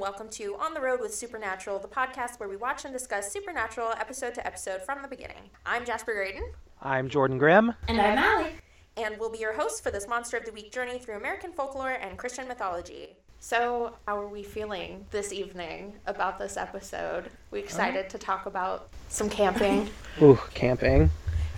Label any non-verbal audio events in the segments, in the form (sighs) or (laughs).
welcome to On the Road with Supernatural, the podcast where we watch and discuss Supernatural episode to episode from the beginning. I'm Jasper Graydon, I'm Jordan Grimm. And I'm Allie. and we'll be your hosts for this Monster of the Week journey through American folklore and Christian mythology. So, how are we feeling this evening about this episode? We excited to talk about some camping. (laughs) Ooh, camping.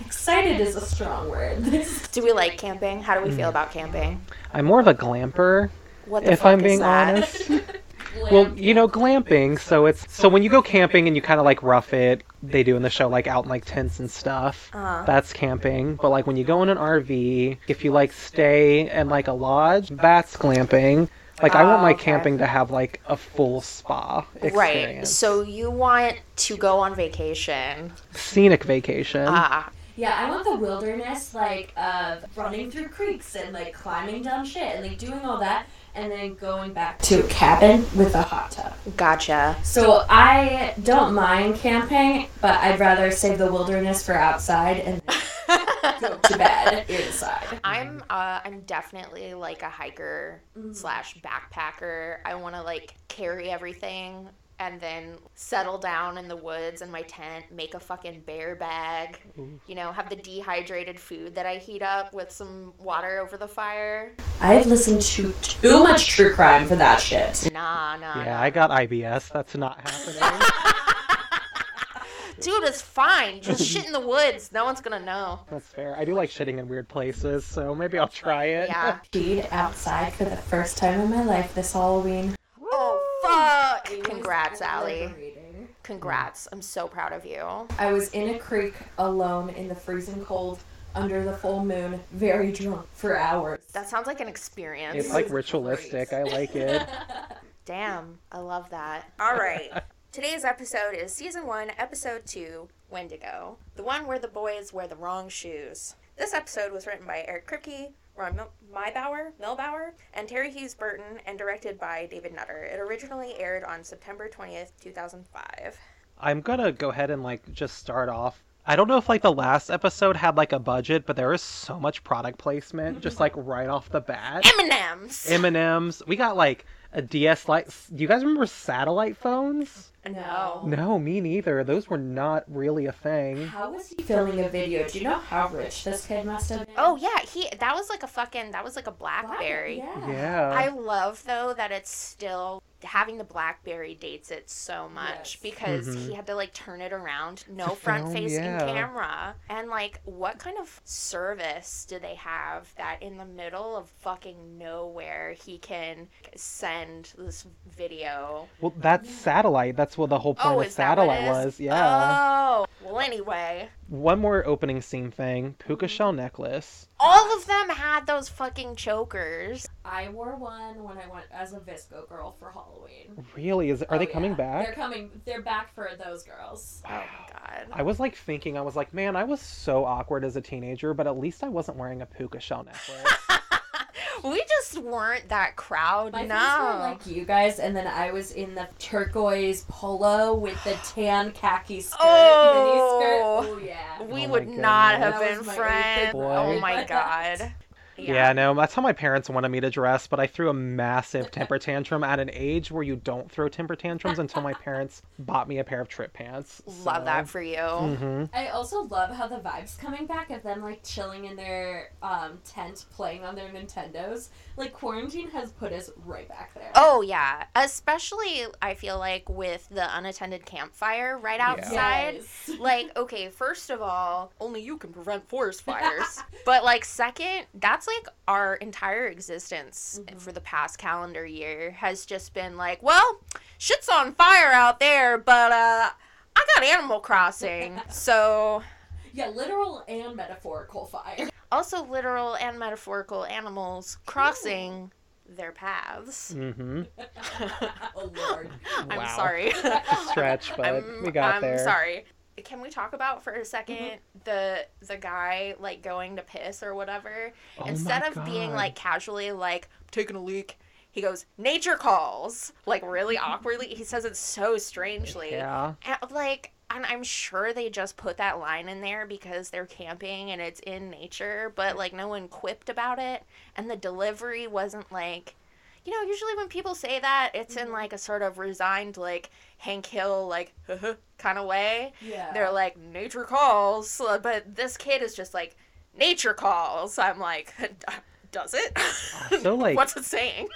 Excited is a strong word. (laughs) Do we like camping? How do we feel mm. about camping? I'm more of a glamper, What the if fuck I'm is being that? honest. (laughs) Well, you know, glamping. So it's so when you go camping and you kind of like rough it, they do in the show like out in like tents and stuff. Uh-huh. That's camping. But like when you go in an RV, if you like stay in like a lodge, that's glamping. Like I want my okay. camping to have like a full spa experience. Right. So you want to go on vacation. scenic vacation. Ah. Yeah, I want the wilderness, like, of running through creeks and, like, climbing down shit and, like, doing all that, and then going back to a cabin with a hot tub. Gotcha. So I don't mind camping, but I'd rather save the wilderness for outside and go (laughs) to bed inside. I'm uh I'm definitely like a hiker slash backpacker. I want to like carry everything and then settle down in the woods in my tent, make a fucking bear bag. You know, have the dehydrated food that I heat up with some water over the fire. I've listened to too much true crime for that shit. Nah, nah. yeah, nah. I got IBS. That's not happening. (laughs) Dude, it's fine. Just (laughs) shit in the woods. No one's gonna know. That's fair. I do like shitting in weird places, so maybe I'll try it. Yeah. Peed outside for the first time in my life this Halloween. Fuck! It was Congrats, Allie. liberating. Congrats. I'm so proud of you. I was in a creek alone in the freezing cold under the full moon, very drunk for hours. That sounds like an experience. It's like ritualistic. I like it. (laughs) Damn, I love that. All right. Today's episode is season one, episode two, Wendigo, the one where the boys wear the wrong shoes. This episode was written by Eric Kripke, Ron Mil- Mybauer, Milbauer, and Terri Hughes Burton, and directed by David Nutter. It originally aired on September 20th, 2005. I'm gonna go ahead and like just start off. I don't know if like the last episode had like a budget, but there was so much product placement just like (laughs) right off the bat. M&M's! M&Ms. We got like a DS Lite. Do you guys remember satellite phones? No. No, me neither. Those were not really a thing. How was he filming a video? Do you know how rich this kid must have been? Oh, yeah, he that was like a fucking, that was like a Blackberry. Yeah. Yeah. I love though that it's still having the BlackBerry dates it so much Yes. because Mhm. he had to like turn it around, no To front film, facing yeah. camera. And like what kind of service do they have that in the middle of fucking nowhere he can send this video? Well, that's satellite. That's what the whole point Oh, of is that what it satellite was. Yeah. Oh, well anyway, One more opening scene thing. Puka mm-hmm. shell necklace. all of them had those fucking chokers. I wore one when I went as a VSCO girl for Halloween. Really? Is are Oh, they coming yeah. back? They're coming. They're back for those girls. Oh my god. I was like thinking, I was like, man, I was so awkward as a teenager, but at least I wasn't wearing a puka shell necklace. (laughs) we just weren't that crowd. My no. friends were like you guys, and then I was in the turquoise polo with the (gasps) tan khaki skirt, Oh. mini skirt. Oh yeah. We Oh my would not have That been was my friends. Oh my (laughs) god. Yeah. no, that's how my parents wanted me to dress, but I threw a massive temper (laughs) tantrum at an age where you don't throw temper tantrums until my parents bought me a pair of Tripp pants. Love that for you. hmm I also love how the vibes coming back of them like chilling in their um, tent playing on their Nintendos. Like quarantine has put us right back there. Oh yeah, especially I feel like with the unattended campfire right outside. Yes. (laughs) Like, okay, first of all, only you can prevent forest (laughs) fires. but like second, that's like our entire existence for the past calendar year has just been like, well, shit's on fire out there, but uh I got Animal Crossing. (laughs) so Yeah, literal and metaphorical fire. also literal and metaphorical animals crossing their paths. Mm-hmm. (laughs) oh lord. (laughs) I'm Wow. sorry. Stretch, but I'm, we got I'm there. sorry. Can we talk about for a 2nd Mm-hmm. the the guy like going to piss or whatever? Oh Instead of being like casually like taking a leak, he goes nature calls like really (laughs) awkwardly. He says it so strangely. Yeah. And, like and I'm sure they just put that line in there because they're camping and it's in nature, but like no one quipped about it and the delivery wasn't like you know, usually when people say that, it's in like a sort of resigned, like Hank Hill, like (laughs) kind of way. Yeah. They're like nature calls, but this kid is just like nature calls. I'm like, (laughs) does it? So, (laughs) like- what's it saying?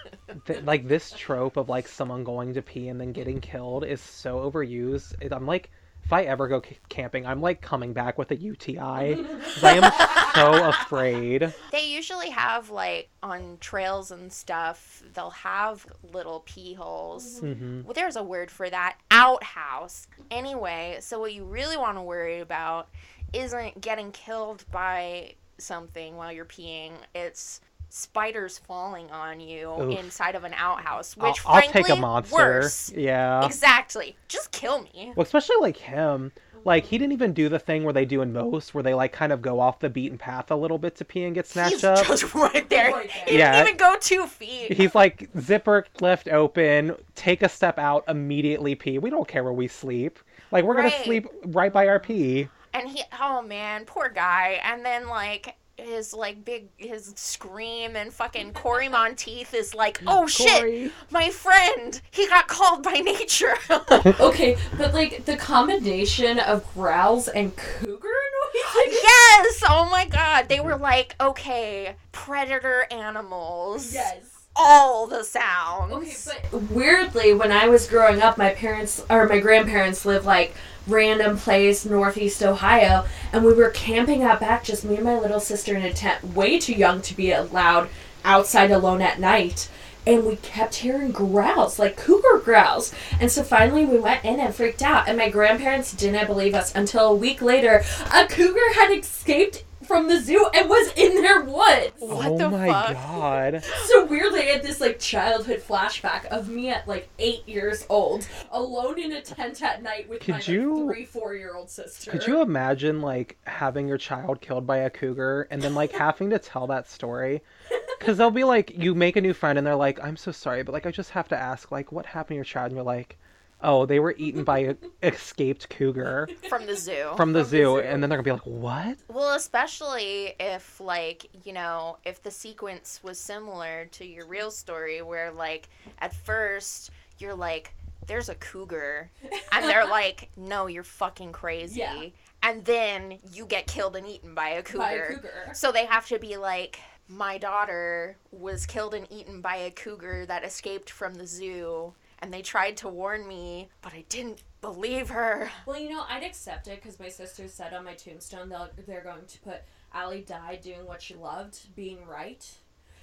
Th- like this trope of like someone going to pee and then getting killed is so overused. It, I'm like, if I ever go c- camping, I'm like coming back with a UTI. (laughs) I am so afraid. They usually have like on trails and stuff. They'll have little pee holes. hmm Well, there's a word for that outhouse. Anyway, so what you really want to worry about isn't getting killed by something while you're peeing. It's spiders falling on you Oof. inside of an outhouse, I'll, which I'll frankly take a monster. worse. Yeah. Exactly. Just kill me. Well, especially like him. Like he didn't even do the thing where they do in most, where they like kind of go off the beaten path a little bit to pee and get snatched He's up. just right there. Right there. He Yeah. didn't even go two feet. He's like zipper left open, take a step out, immediately pee. We don't care where we sleep. Like we're Right. gonna sleep right by our pee. and he oh man poor guy and then like his like big his scream and fucking (laughs) Cory Monteith is like oh shit my friend he got called by nature. (laughs) Okay, but like the combination of growls and cougar (laughs) noises. yes! Oh my god they were like okay predator animals. Yes. all the sounds. Okay, but weirdly, when I was growing up, my parents or my grandparents lived like random place northeast Ohio, and we were camping out back, just me and my little sister in a tent, way too young to be allowed outside alone at night. And we kept hearing growls, like cougar growls. And so finally we went in and freaked out. And my grandparents didn't believe us until a week later. A cougar had escaped from the zoo and was in their woods. What oh the my fuck? god. So weirdly, I had this like childhood flashback of me at like eight years old, alone in a tent at night with Could my like, three, four year old sister. Could you imagine like having your child killed by a cougar and then like having to tell that story? (laughs) Because they'll be like, you make a new friend and they're like, I'm so sorry, but like I just have to ask, like, what happened to your child? And you're like, oh, they were eaten by an escaped cougar from the zoo from the From the zoo, zoo. and then they're gonna be like, what? Well, especially if, like, you know, if the sequence was similar to your real story, where, like, at first you're like, there's a cougar, and they're (laughs) like, no, you're fucking crazy. Yeah. And then you get killed and eaten by a cougar. By a cougar. So they have to be like, my daughter was killed and eaten by a cougar that escaped from the zoo, and they tried to warn me, but I didn't believe her. Well, you know, I'd accept it because my sister said on my tombstone they'll, they're going to put Allie died doing what she loved, being right.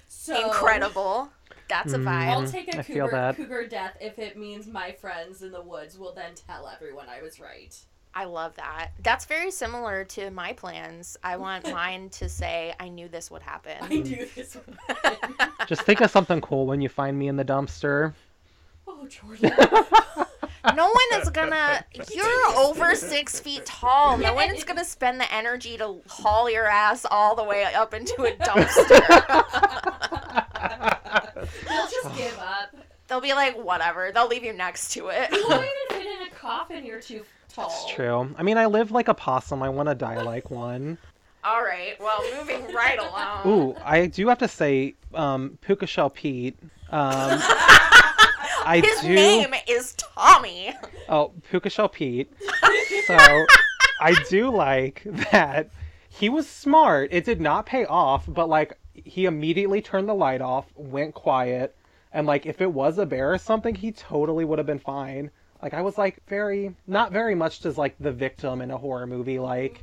So Incredible. That's a Mm. vibe. I'll take a I feel cougar, that. cougar death if it means my friends in the woods will then tell everyone I was right. I love that. That's very similar to my plans. I want (laughs) mine to say, I knew this would happen. I knew this would happen. Just think of something cool when you find me in the dumpster. Oh, Jordan. (laughs) No one is gonna. You're over six feet tall. No one is gonna spend the energy to haul your ass all the way up into a dumpster. (laughs) They'll just give up. They'll be like, whatever. They'll leave you next to it. You it. won't even (laughs) fit in a coffin. You're too tall. It's true. I mean, I live like a possum. I want to die like one. all right. Well, moving right along. Ooh, I do have to say, um, Puka Shell Pete. Um, I His do. name is Tommy. Oh, Puka Shell Pete. (laughs) So I do like that he was smart. It did not pay off, but like he immediately turned the light off, went quiet, and like if it was a bear or something, he totally would have been fine. Like I was like very not very much does like the victim in a horror movie like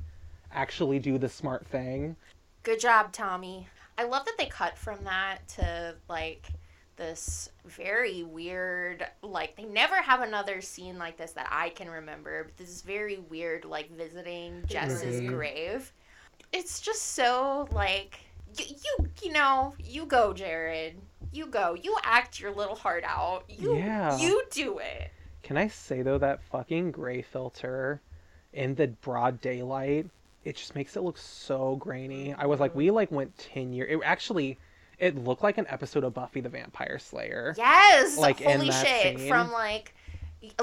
actually do the smart thing. Good job, Tommy. I love that they cut from that to like this very weird like they never have another scene like this that I can remember. But this is very weird like visiting Jess's Right. grave. It's just so like you, you you know, you go Jared. You go. You act your little heart out. You Yeah. you do it. Can I say though that fucking gray filter in the broad daylight, it just makes it look so grainy. I was like, mm-hmm. we like went ten years. It actually, it looked like an episode of Buffy the Vampire Slayer. Yes. Like, in Holy that shit. scene. From like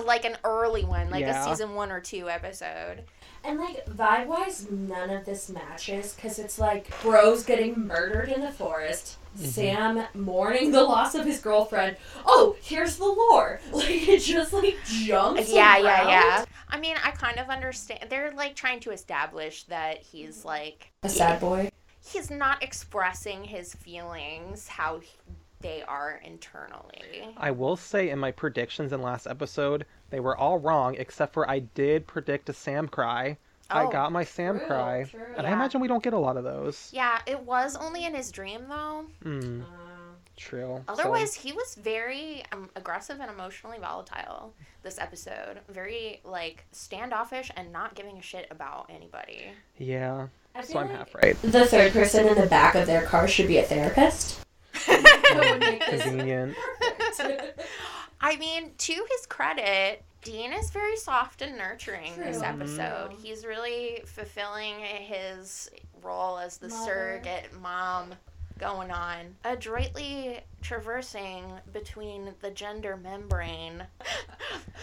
like an early one, like Yeah. a season one or two episode. And like vibe wise, none of this matches because it's like bros getting murdered in the forest, mm-hmm. Sam mourning the loss of his girlfriend. Oh, here's the lore. (laughs) Like it just like jumps. Yeah, yeah, around. yeah. I mean, I kind of understand. They're like trying to establish that he's like A sad boy. He's not expressing his feelings how he- they are internally. I will say in my predictions in last episode, they were all wrong except for I did predict a Sam cry. Oh, I got my Sam true, cry. true. And I imagine we don't get a lot of those. Yeah, it was only in his dream though. Hmm, Uh, true. So- Otherwise, he was very um, aggressive and emotionally volatile this episode. Very like standoffish and not giving a shit about anybody. yeah. I So I'm half right. The third person in the back of their car should be a therapist. That would make this Convenient. I mean, to his credit, Dean is very soft and nurturing this True. episode. Mhm. He's really fulfilling his role as the Mother. surrogate mom going on, adroitly traversing between the gender membrane.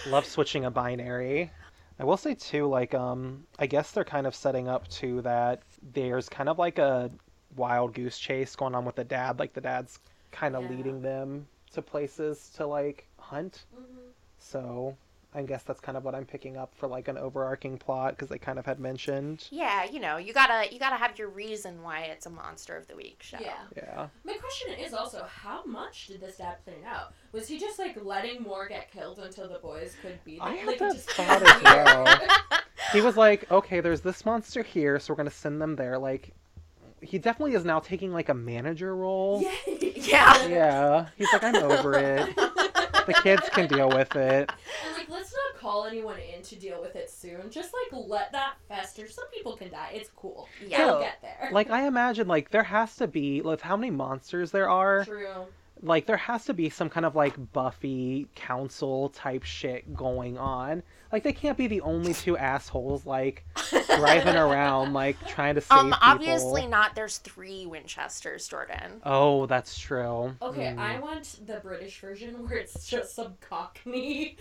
Love switching a binary. I will say too, like, um, I guess they're kind of setting up to that there's kind of like a wild goose chase going on with the dad. Like the dad's kind of Yeah. leading them to places to like hunt. Mhm. So I guess that's kind of what I'm picking up for like an overarching plot because they kind of had mentioned. Yeah, you know, you gotta you gotta have your reason why it's a monster of the week show. Yeah. Yeah. My question is also, how much did this dad plan out? Was he just like letting more get killed until the boys could be there? I had like, that just- thought as (laughs) well. He was like, okay, there's this monster here, so we're gonna send them there. Like, he definitely is now taking like a manager role. (laughs) Yeah. Yeah. Yeah. He's like, I'm over it. (laughs) The kids can deal with it. (laughs) Like, let's not call anyone in to deal with it soon. Just like let that fester. Some people can die. It's cool. Yeah. They'll get there. Like, I imagine like there has to be like how many monsters there are. True. Like, there has to be some kind of like Buffy council type shit going on. Like, they can't be the only two assholes like driving around like trying to (laughs) save Um, people. obviously not. There's three Winchesters, Jordan. Oh, that's true. Okay, Mm. I want the British version where it's just some cockney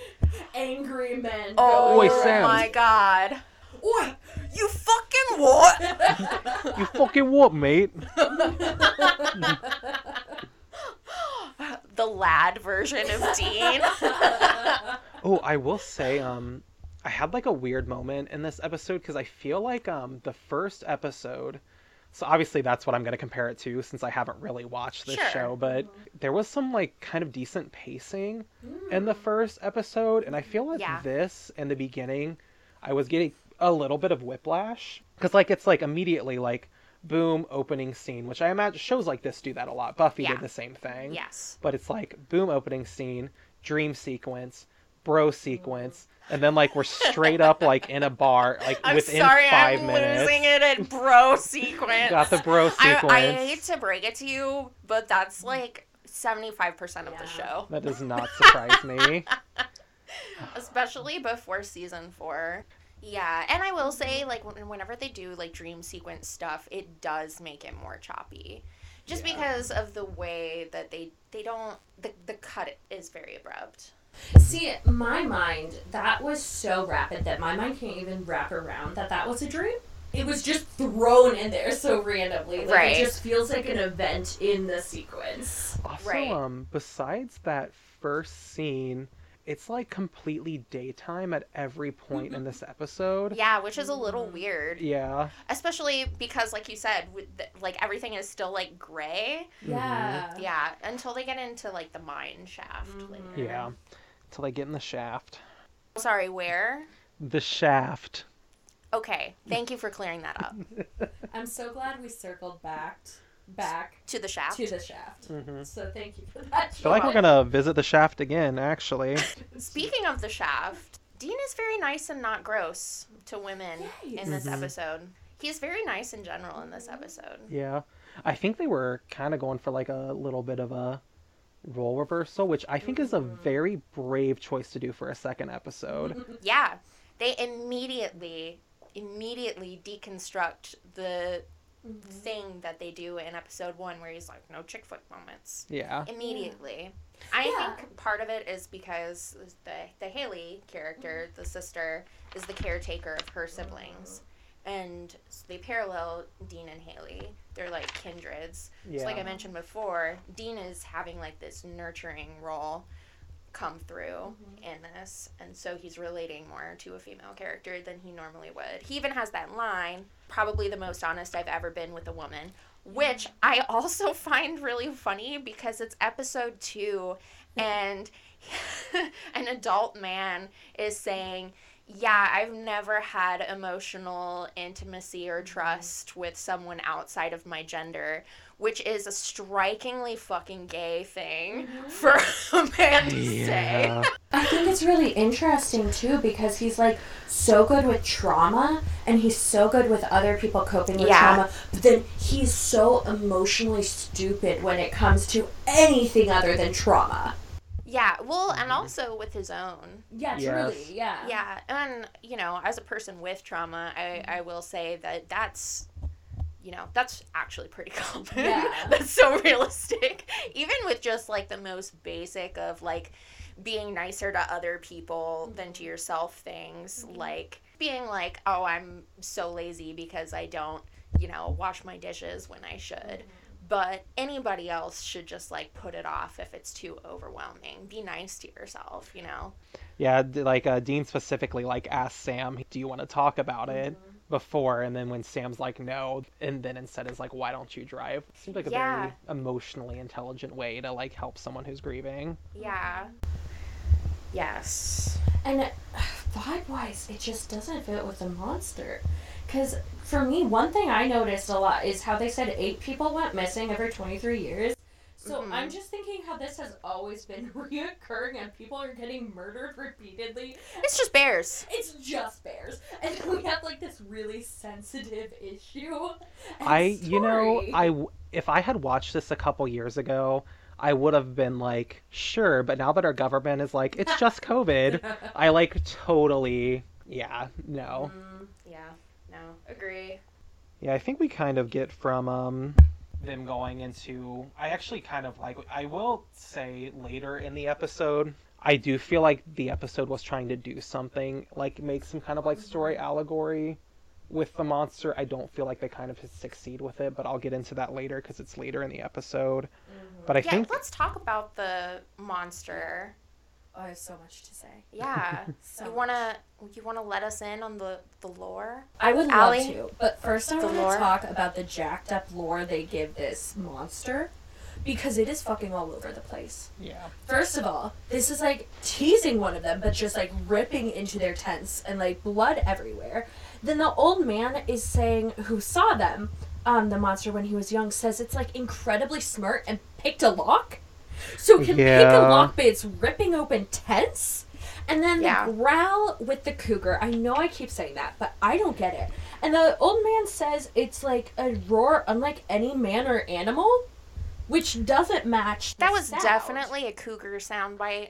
angry men. Oh Oi, Sam. my god. Oi! You fucking what? You fucking what, mate? (laughs) (laughs) the lad version of Dean. (laughs) Oh, I will say, um, I had like a weird moment in this episode because I feel like um the first episode. So obviously that's what I'm gonna compare it to since I haven't really watched this Sure. show, but there was some like kind of decent pacing in Hmm. the first episode, and I feel like Yeah. this in the beginning, I was getting a little bit of whiplash because like it's like immediately like boom opening scene, which I imagine shows like this do that a lot. Buffy Yeah. did the same thing yes. but it's like boom opening scene dream sequence bro sequence mm. and then like we're straight up like in a bar like I'm within sorry, 5 I'm minutes losing it at bro sequence. got the bro I, sequence I hate to break it to you, but that's like 75% of the show. that does not surprise me (laughs) especially before season four. Yeah, and I will say, like, whenever they do like dream sequence stuff, it does make it more choppy, just Yeah. because of the way that they they don't the the cut is very abrupt. See, my mind, that was so rapid that my mind can't even wrap around that that was a dream. It was just thrown in there so randomly. Like, Right. It just feels like an event in the sequence. also Right. um besides that first scene it's like completely daytime at every point in this episode (laughs) Yeah, which is a little weird, yeah especially because, like you said, the, like everything is still like gray. Yeah. Yeah, until they get into like the mine shaft Mhm. later. yeah until they get in the shaft Sorry, where? the shaft Okay, thank you for clearing that up. (laughs) I'm so glad we circled back back to the shaft. to the shaft. Mhm. So thank you for that. I feel like we're gonna visit the shaft again actually (laughs) Speaking of the shaft, Dean is very nice and not gross to women in this Mhm. episode. He's very nice in general in this episode. Yeah. I think they were kind of going for like a little bit of a role reversal, which I think is a very brave choice to do for a second episode. (laughs) Yeah, they immediately, immediately deconstruct the Mm-hmm. thing that they do in episode one, where he's like, "No chick flick moments." yeah. Immediately, I Yeah. think part of it is because the the Haley character, mm-hmm. the sister, is the caretaker of her siblings, and s- they parallel Dean and Haley. They're like kindreds. Yeah. So like I mentioned before, Dean is having like this nurturing role come through mm-hmm. in this, and so he's relating more to a female character than he normally would. He even has that line, probably the most honest I've ever been with a woman, which I also (laughs) find really funny because it's episode two, mm-hmm. and (laughs) an adult man is saying, yeah, I've never had emotional intimacy or mm-hmm. trust with someone outside of my gender, which is a strikingly fucking gay thing mm-hmm. for (laughs) a man to say. I think it's really interesting too because he's like so good with trauma and he's so good with other people coping with Yeah. trauma, but then he's so emotionally stupid when it comes to anything other than trauma. Yeah, well, and mm-hmm. also with his own. Yeah, Yes. truly, yeah. Yeah, and you know, as a person with trauma, I I will say that that's you know, that's actually pretty (laughs) common. Yeah. (laughs) that's so realistic. Even with just like the most basic of like being nicer to other people than to mm-hmm. yourself things, mm-hmm. like being like, "Oh, I'm so lazy because I don't, you know, wash my dishes when I should." Mm-hmm. But anybody else should just like put it off if it's too overwhelming. Be nice to yourself, you know. Yeah, like uh, Dean specifically like asked Sam, "Do you want to talk about it?" Before, and then when Sam's like, "No," and then instead is like, "Why don't you drive?" Seems like a Yeah. very emotionally intelligent way to like help someone who's grieving. Yeah. Yes. And uh, vibe wise, it just doesn't fit with the monster. Because for me, one thing I noticed a lot is how they said eight people went missing every 23 years. So Mhm. I'm just thinking how this has always been (laughs) reoccurring and people are getting murdered repeatedly. It's just bears. It's just bears. And we have like this really sensitive issue. and I, (laughs) you know, I if I had watched this a couple years ago, I would have been like, sure. But now that our government is like, it's just (laughs) COVID, I like totally, yeah, no. Mm, yeah. No. Agree. Yeah, I think we kind of get from um them going into I actually kind of like I will say later in the episode I do feel like the episode was trying to do something like make some kind of like story allegory with the monster. I don't feel like they kind of succeed with it, but I'll get into that later cuz it's later in the episode. Mm-hmm. But I yeah. think Let's talk about the monster. Oh, I have so much to say. Yeah. (laughs) So you wanna you wanna let us in on the the lore? I would love to, but first I The want lore? to talk about the jacked up lore they give this monster because it is fucking all over the place. yeah. First of all, this is like teasing one of them, but just like ripping into their tents and like blood everywhere. Then the old man is saying, who saw them, um, the monster when he was young, says it's like incredibly smart and picked a lock. So it can pick a lock, but it's ripping open tents. And then Yeah. the growl with the cougar. I know I keep saying that, but I don't get it. And the old man says it's like a roar unlike any man or animal, which doesn't match. the That was sound. definitely a cougar soundbite.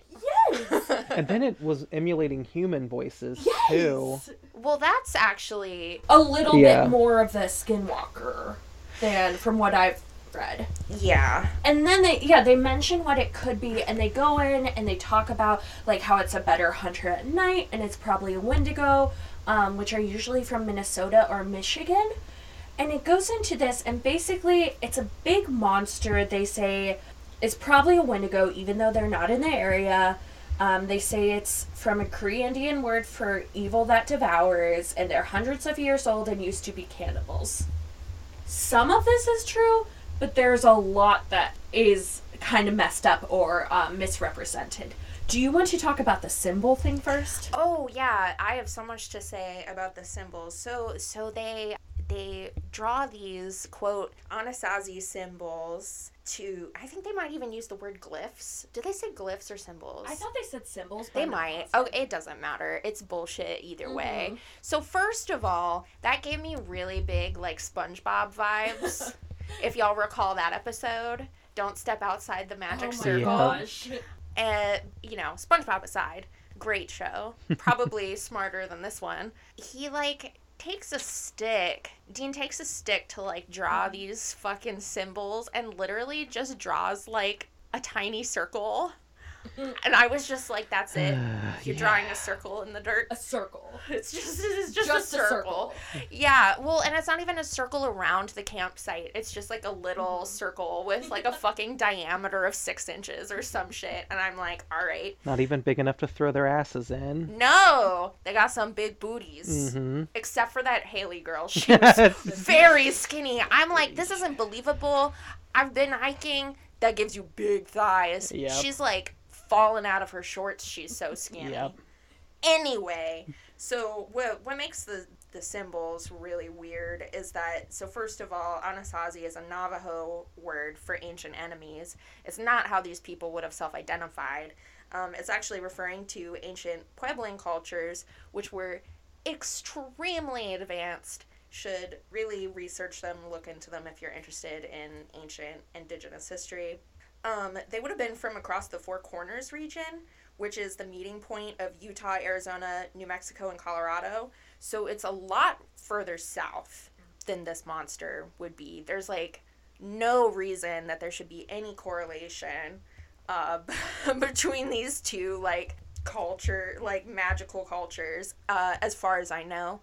Yes. (laughs) And then it was emulating human voices too. Well, that's actually A little Yeah. bit more of the skinwalker than from what I've yeah. And then they yeah, they mention what it could be and they go in and they talk about like how it's a better hunter at night and it's probably a Wendigo, um, which are usually from Minnesota or Michigan. And it goes into this and basically it's a big monster. They say it's probably a Wendigo, even though they're not in the area. Um, they say it's from a Cree Indian word for evil that devours, and they're hundreds of years old and used to be cannibals. Some of this is true, but there's a lot that is kind of messed up or um, misrepresented. Do you want to talk about the symbol thing first? Oh yeah, I have so much to say about the symbols. So so they they draw these quote Anasazi symbols to I think they might even use the word glyphs. Did they say glyphs or symbols? I thought they said symbols. They might. Oh, it doesn't matter. It's bullshit either way. Mhm. So first of all, that gave me really big like SpongeBob vibes. (laughs) if y'all recall that episode, don't step outside the magic oh my circle. gosh. And you know, SpongeBob aside, great show. Probably (laughs) smarter than this one. He like takes a stick. Dean takes a stick to like draw mm-hmm. these fucking symbols and literally just draws like a tiny circle (laughs) and I was just like, "That's it. (sighs) You're yeah. drawing a circle in the dirt. A circle. It's just it's just, just a, circle. a, circle. Yeah. Well, and it's not even a circle around the campsite. It's just like a little mm-hmm. circle with like a (laughs) fucking diameter of six inches or some shit. And I'm like, all right. Not even big enough to throw their asses in. No, they got some big booties. Mm-hmm. Except for that Haley girl. She (laughs) was very skinny. I'm like, this isn't believable. I've been hiking. That gives you big thighs. Yep. She's like falling out of her shorts. She's so skinny. Yep. Anyway, so what what makes the the symbols really weird is that so first of all, Anasazi is a Navajo word for ancient enemies. It's not how these people would have self-identified. Um, it's actually referring to ancient Puebloan cultures, which were extremely advanced. Should really research them, look into them if you're interested in ancient indigenous history. Um, they would have been from across the Four Corners region, which is the meeting point of Utah, Arizona, New Mexico, and Colorado. So it's a lot further south than this monster would be. There's like no reason that there should be any correlation uh, (laughs) between these two like culture, like magical cultures, uh, as far as I know.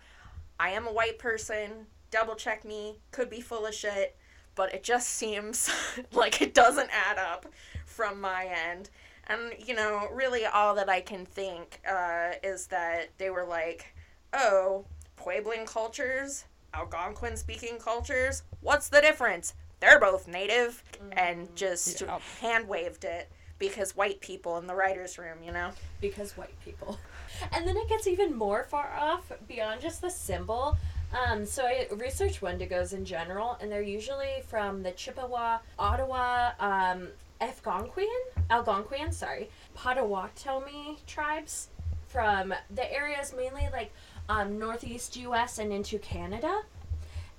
I am a white person. Double check me. Could be full of shit but it just seems (laughs) like it doesn't add up from my end. And, you know, really all that I can think uh, is that they were like, oh, Puebloan cultures, Algonquin speaking cultures, what's the difference? They're both native, mm-hmm. and just yeah. hand waved it because white people in the writer's room, you know? Because white people. (laughs) And then it gets even more far off beyond just the symbol. Um, so I research Wendigos in general, and they're usually from the Chippewa, Ottawa, um, Algonquian, Algonquian, sorry, Potawatomi tribes from the areas mainly like um, northeast U.S. and into Canada.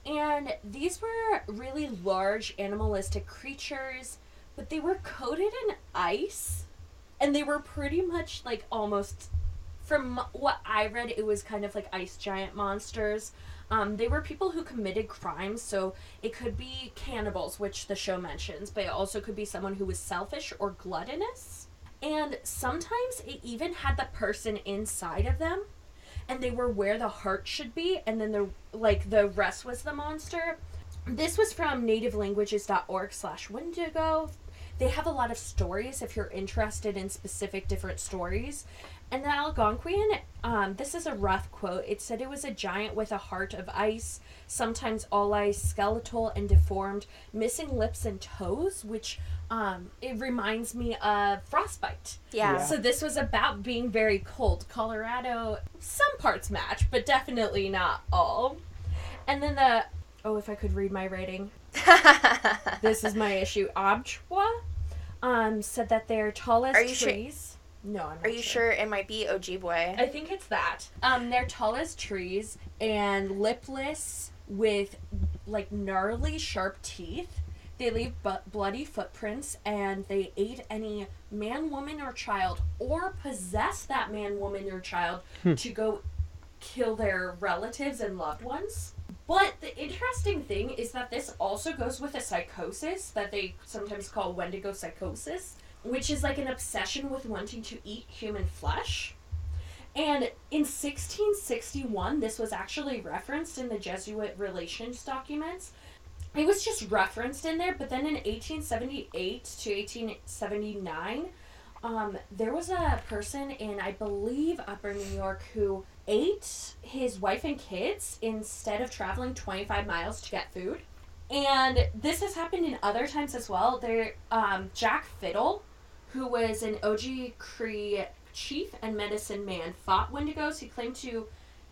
And these were really large animalistic creatures, but they were coated in ice, and they were pretty much like almost. From what I read, it was kind of like ice giant monsters um, they were people who committed crimes, so it could be cannibals, which the show mentions, but it also could be someone who was selfish or gluttonous. And sometimes it even had the person inside of them, and they were where the heart should be, and then the like the rest was the monster. This was from nativelanguages.org slash Wendigo. They have a lot of stories if you're interested in specific different stories. And the Algonquian, um, this is a rough quote. It said it was a giant with a heart of ice, sometimes all ice, skeletal and deformed, missing lips and toes, which um, it reminds me of frostbite. Yeah. yeah. So this was about being very cold. Colorado, some parts match, but definitely not all. And then the oh, if I could read my writing, (laughs) this is my issue. Obchwa, um, said that their tallest trees. Sure? No, I'm Are you sure. sure. it might be Ojibwe? I think it's that. Um, they're tall as trees and lipless with like gnarly sharp teeth. They leave bu- bloody footprints and they aid any man, woman, or child or possess that man, woman, or child hmm. to go kill their relatives and loved ones. But the interesting thing is that this also goes with a psychosis that they sometimes call Wendigo psychosis which is like an obsession with wanting to eat human flesh. And in 1661, this was actually referenced in the Jesuit relations documents. It was just referenced in there, but then in 1878 to 1879, um, there was a person in, I believe, Upper New York who ate his wife and kids instead of traveling 25 miles to get food. And this has happened in other times as well. There, um, Jack Fiddle who was an OG Cree chief and medicine man, fought Wendigos. He claimed to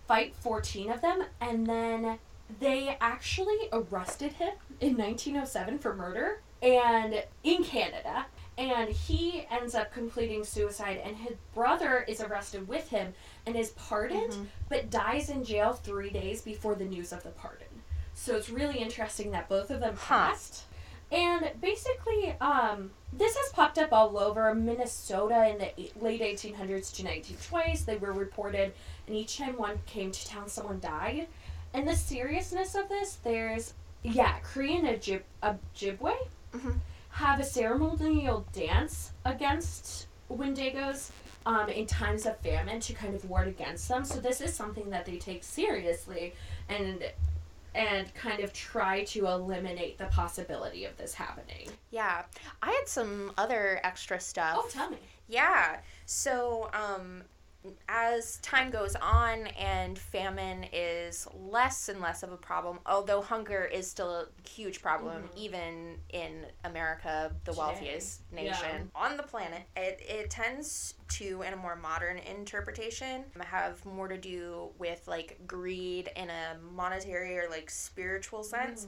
fight 14 of them, and then they actually arrested him in 1907 for murder and in Canada. And he ends up completing suicide, and his brother is arrested with him and is pardoned, mm-hmm. but dies in jail three days before the news of the pardon. So it's really interesting that both of them passed. And basically, um, this has popped up all over Minnesota in the late 1800s to 1920s. They were reported, and each time one came to town, someone died. And the seriousness of this, there's, yeah, Korean Ojib- Ojibwe mm-hmm. have a ceremonial dance against Wendigos um, in times of famine to kind of ward against them. So this is something that they take seriously and and kind of try to eliminate the possibility of this happening. Yeah. I had some other extra stuff. Oh, tell me. Yeah. So, um, as time goes on and famine is less and less of a problem, although hunger is still a huge problem, Mhm. even in America, the Today. wealthiest nation on the planet, it, it tends to, in a more modern interpretation, have more to do with like greed in a monetary or like spiritual sense.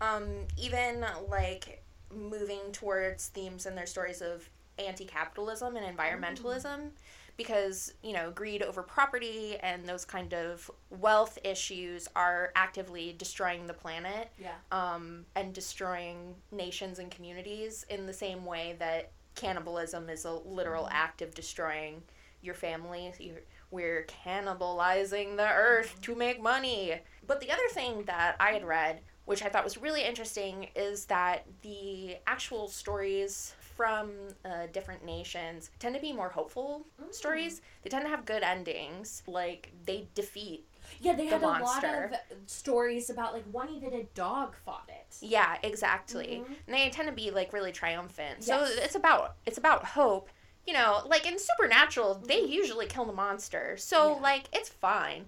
Um, even like moving towards themes in their stories of anti-capitalism and environmentalism because you know greed over property and those kind of wealth issues are actively destroying the planet Yeah. um, and destroying nations and communities in the same way that cannibalism is a literal act of destroying your family. You're, we're cannibalizing the earth to make money. But the other thing that I had read, which I thought was really interesting, is that the actual stories from uh, different nations tend to be more hopeful stories. They tend to have good endings. Like they defeat Yeah, they The had a lot of stories about like one even a dog fought it. Yeah, exactly. Mhm. And they tend to be like really triumphant. So it's about it's about hope. You know, like in Supernatural, they usually kill the monster. So Mm-hmm. Yeah. like it's fine.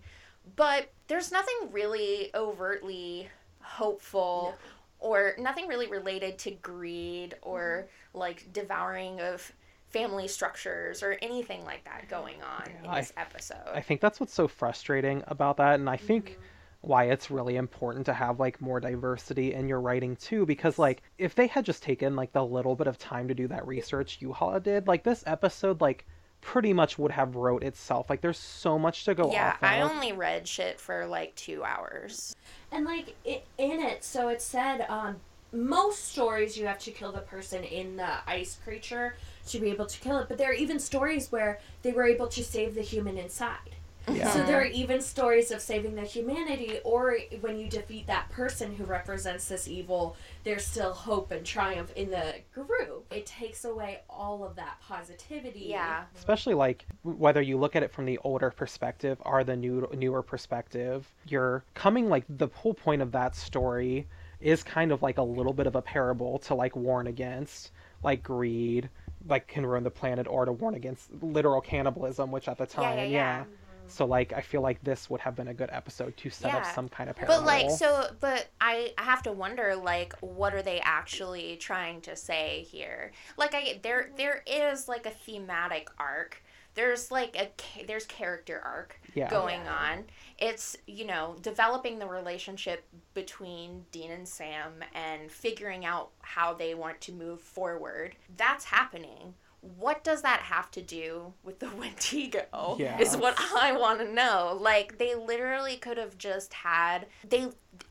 But there's nothing really overtly hopeful or nothing really related to greed or Mm-hmm. like devouring of family structures or anything like that going on Yeah, in I- this episode. I think that's what's so frustrating about that, and I think why it's really important to have like more diversity in your writing too because like if they had just taken like the little bit of time to do that research Yuha did like this episode like pretty much would have wrote itself like there's so much to go yeah, off I only read shit for like 2 hours. And like it, in it, so it said um, most stories you have to kill the person in the ice creature to be able to kill it, but there are even stories where they were able to save the human inside. Yeah. So there are even stories of saving the humanity, or when you defeat that person who represents this evil, there's still hope and triumph in the group. It takes away all of that positivity. Yeah. especially like whether you look at it from the older perspective or the new newer perspective you're coming like the whole point of that story is kind of like a little bit of a parable to like warn against like greed like can ruin the planet or to warn against literal cannibalism which at the Yeah, time yeah, yeah, yeah. So like i feel like this would have been a good episode to set up some kind of parable But like so but I I have to wonder like what are they actually trying to say here? Like I there there is like a thematic arc. There's like a there's character arc yeah going Yeah. on. It's, you know, developing the relationship between Dean and Sam and figuring out how they want to move forward. That's happening. What does that have to do with the (laughs) Wendigo? Yeah. Is what I want to know. Like, they literally could have just had, they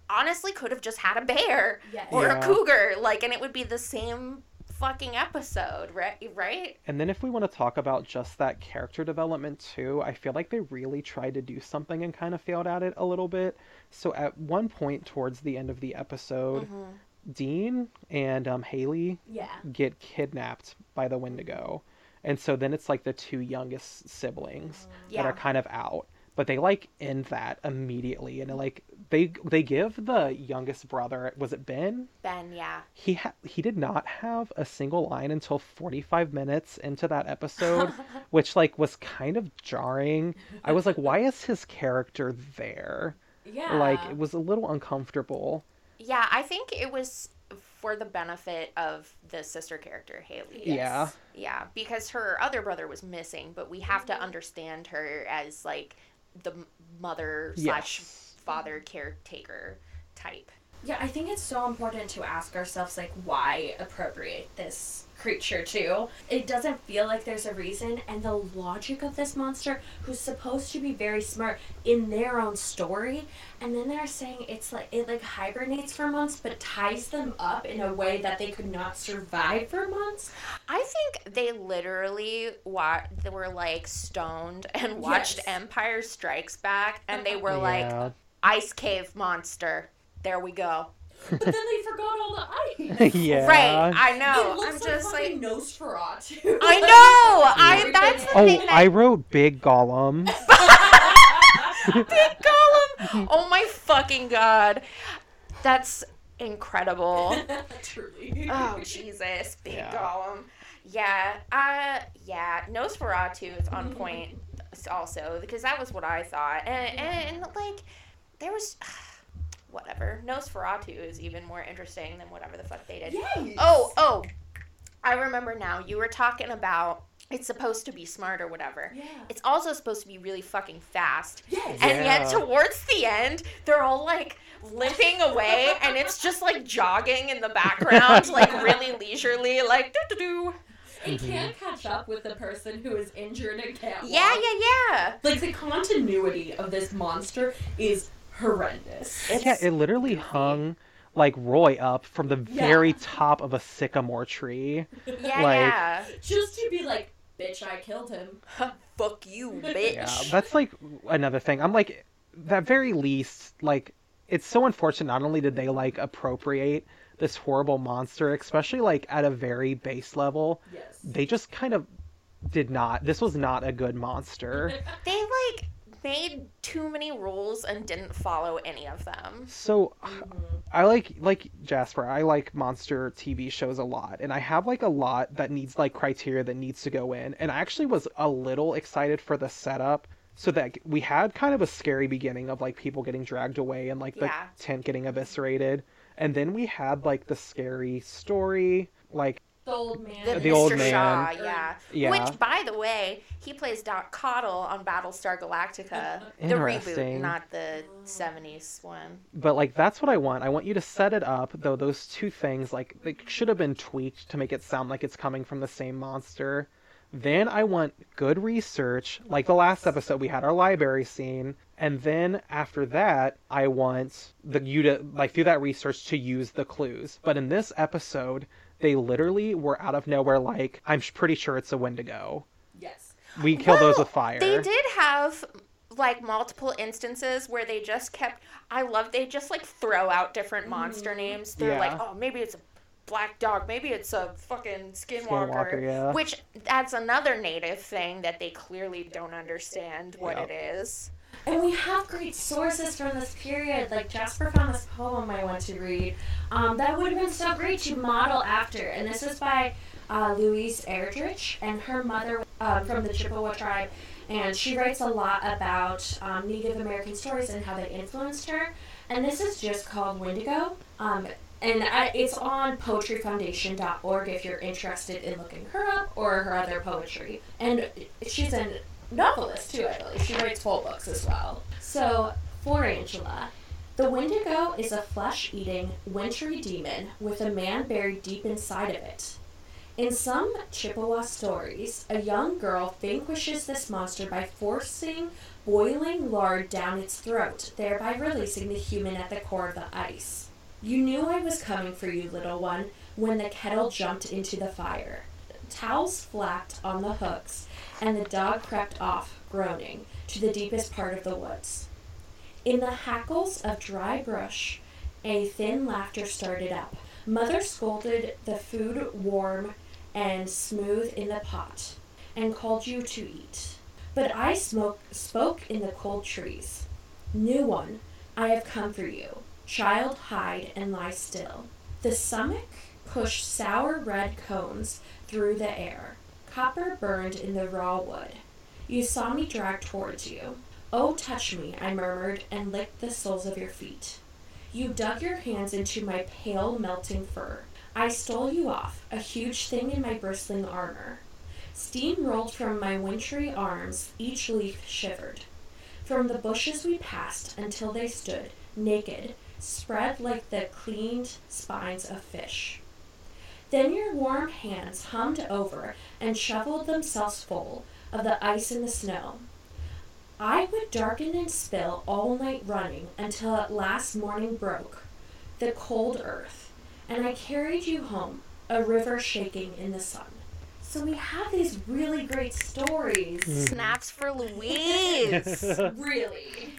honestly could have just had a bear Yes. or Yeah. a cougar, like, and it would be the same fucking episode, right? Right? And then if we want to talk about just that character development too, I feel like they really tried to do something and kind of failed at it a little bit. So at one point towards the end of the episode, mm-hmm. Dean and um, Haley Yeah. get kidnapped by the Wendigo. And so then it's like the two youngest siblings that are kind of out. But they like end that immediately and like they they give the youngest brother was it Ben? Ben, yeah. he ha- he did not have a single line until 45 minutes into that episode (laughs) which like was kind of jarring i was like why is his character there (laughs) Yeah. like it was a little uncomfortable Yeah, I think it was for the benefit of the sister character, Haley. Yeah. Yeah, because her other brother was missing, but we have to mm-hmm. understand her as like the mother slash yes father caretaker type. Yeah, I think it's so important to ask ourselves like why appropriate this creature to. It doesn't feel like there's a reason and the logic of this monster who's supposed to be very smart in their own story and then they're saying it's like it like hibernates for months but ties them up in a way that they could not survive for months. I think they literally wa- they were like stoned and watched Yes. Empire Strikes Back, and they were like ice cave monster. There we go. But then they forgot all the (laughs) ice. yeah. Right, I know. It know. looks I'm like just like, fucking Nosferatu. I (laughs) know. I that's the Oh, thing that I wrote big Gollum. (laughs) big Gollum. Oh my fucking god, that's incredible. Truly. Oh Jesus, big Yeah. Gollum. Yeah, uh, yeah, Nosferatu is on point also because that was what I thought, and and, and like there was. (sighs) Whatever. Nosferatu is even more interesting than whatever the fuck they did. Yes. Oh, oh. I remember now. You were talking about it's supposed to be smart or whatever. Yeah. It's also supposed to be really fucking fast. Yes. And yet towards the end, they're all like limping away and it's just like jogging in the background, like (laughs) really leisurely, like doo doo doo. It can't mm-hmm. catch up with the person who is injured and can't Yeah, walk. yeah, yeah. Like the continuity of this monster is horrendous. Yeah, it literally hung like Roy up from the very top of a sycamore tree. (laughs) Yeah, Like- yeah. Just to be like, bitch, I killed him. Fuck you, (laughs) bitch. Yeah, that's like another thing. I'm like, that very least, like, it's so unfortunate. Not only did they like appropriate this horrible monster, especially like at a very base level, Yes. they just kind of did not. This was not a good monster. (laughs) they like made too many rules and didn't follow any of them. So Mhm. I like like Jasper. I like monster TV shows a lot, and I have like a lot that needs like criteria that needs to go in. And I actually was a little excited for the setup, so that we had kind of a scary beginning of like people getting dragged away and like the Yeah. tent getting eviscerated, and then we had like the scary story, like The old man. The, The Mr. old Shaw, yeah. Yeah. Which, by the way, he plays Doc Cottle on Battlestar Galactica, the reboot, not the '70s one. but like that's what I want. I want you to set it up though. Those two things like they should have been tweaked to make it sound like it's coming from the same monster. Then I want good research, like the last episode we had our library scene, and then after that I want the you to like through that research to use the clues. But in this episode, they literally were out of nowhere. Like I'm pretty sure it's a Wendigo. Yes. We kill those with fire. They did have like multiple instances where they just kept. I love they just like throw out different monster names. They're like, Mm-hmm. Oh, maybe it's a black dog, maybe it's a fucking skinwalker. Skinwalker, yeah. Which that's another native thing that they clearly don't understand what Yep. it is. And we have great sources from this period. Like Jasper found this poem I want to read. Um, that would have been so great to model after. And this is by uh, Louise Erdrich and her mother um, from the Chippewa tribe. And she writes a lot about um, Native American stories and how they influenced her. And this is just called Wendigo. Um, and I, it's on poetryfoundation.org if you're interested in looking her up or her other poetry. And she's a novelist too, I believe. She writes full books as well. So, for Angela, the Wendigo is a flesh eating, wintry demon with a man buried deep inside of it. In some Chippewa stories, a young girl vanquishes this monster by forcing boiling lard down its throat, thereby releasing the human at the core of the ice. You knew I was coming for you, little one, when the kettle jumped into the fire. Towels flapped on the hooks, and the dog crept off, groaning, to the deepest part of the woods. In the hackles of dry brush, a thin laughter started up. Mother scolded the food warm and smooth in the pot, and called you to eat. But I smoke, spoke in the cold trees. New one, I have come for you. Child, hide and lie still. The stomach pushed sour red cones through the air. Copper burned in the raw wood. You saw me drag towards you. Oh, touch me, I murmured, and licked the soles of your feet. You dug your hands into my pale, melting fur. I stole you off, a huge thing in my bristling armor. Steam rolled from my wintry arms, each leaf shivered. From the bushes we passed until they stood, naked, spread like the cleaned spines of fish. Then your warm hands hummed over and shoveled themselves full of the ice and the snow. I would darken and spill all night running until at last morning broke, the cold earth, and I carried you home, a river shaking in the sun. So we have these really great stories. Snaps for Louise. (laughs) really.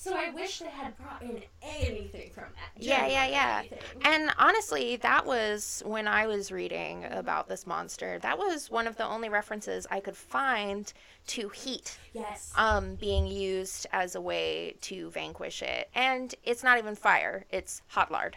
So I wish they had brought in anything from that. Yeah, yeah, yeah. anything. And honestly, that was when I was reading about this monster. That was one of the only references I could find to heat Yes. um, being used as a way to vanquish it. And it's not even fire, it's hot lard.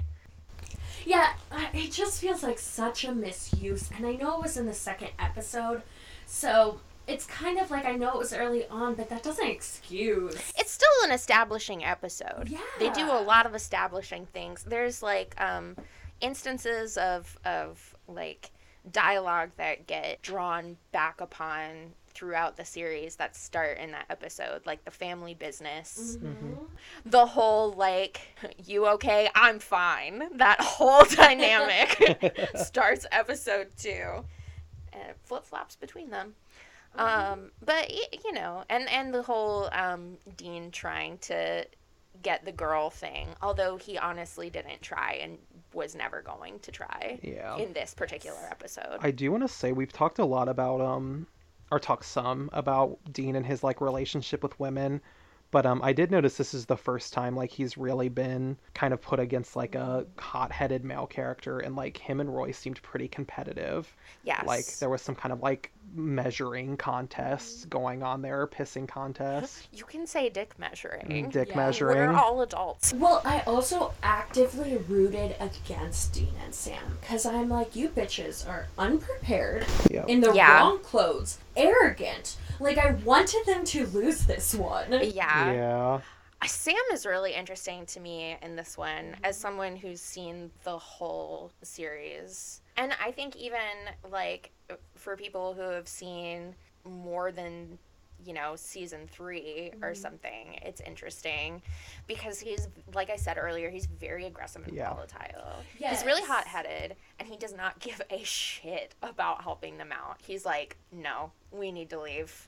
Yeah, it just feels like such a misuse. And I know it was in the second episode, so it's kind of like I know it was early on, but that doesn't excuse. It's still an establishing episode. Yeah. They do a lot of establishing things. There's like um, instances of of like dialogue that get drawn back upon throughout the series that start in that episode, like the family business. Mhm. The whole like, you okay? I'm fine. That whole dynamic (laughs) starts episode two, and it flip flops between them. Um, but you know, and and the whole um, Dean trying to get the girl thing, although he honestly didn't try and was never going to try Yeah. in this particular episode. I do want to say we've talked a lot about um or talked some about Dean and his like relationship with women, but um I did notice this is the first time like he's really been kind of put against like a hot-headed male character and like him and Roy seemed pretty competitive. yes, Like there was some kind of like measuring contests mm-hmm. going on there, pissing contests. Mm-hmm. you can say dick measuring. Mm, dick Yeah. measuring. We're all adults. Well, I also actively rooted against Dean and Sam because I'm like, you bitches are unprepared, Yeah. in the Yeah. wrong clothes, arrogant. Like, I wanted them to lose this one. Yeah. yeah. Uh, Sam is really interesting to me in this one as someone who's seen the whole series. And I think even like for people who have seen more than you know season 3 or mm-hmm. something it's interesting because he's like i said earlier he's very aggressive and Yeah. volatile he's really Yes. hot-headed and he does not (laughs) give a shit about helping them out he's like no we need to leave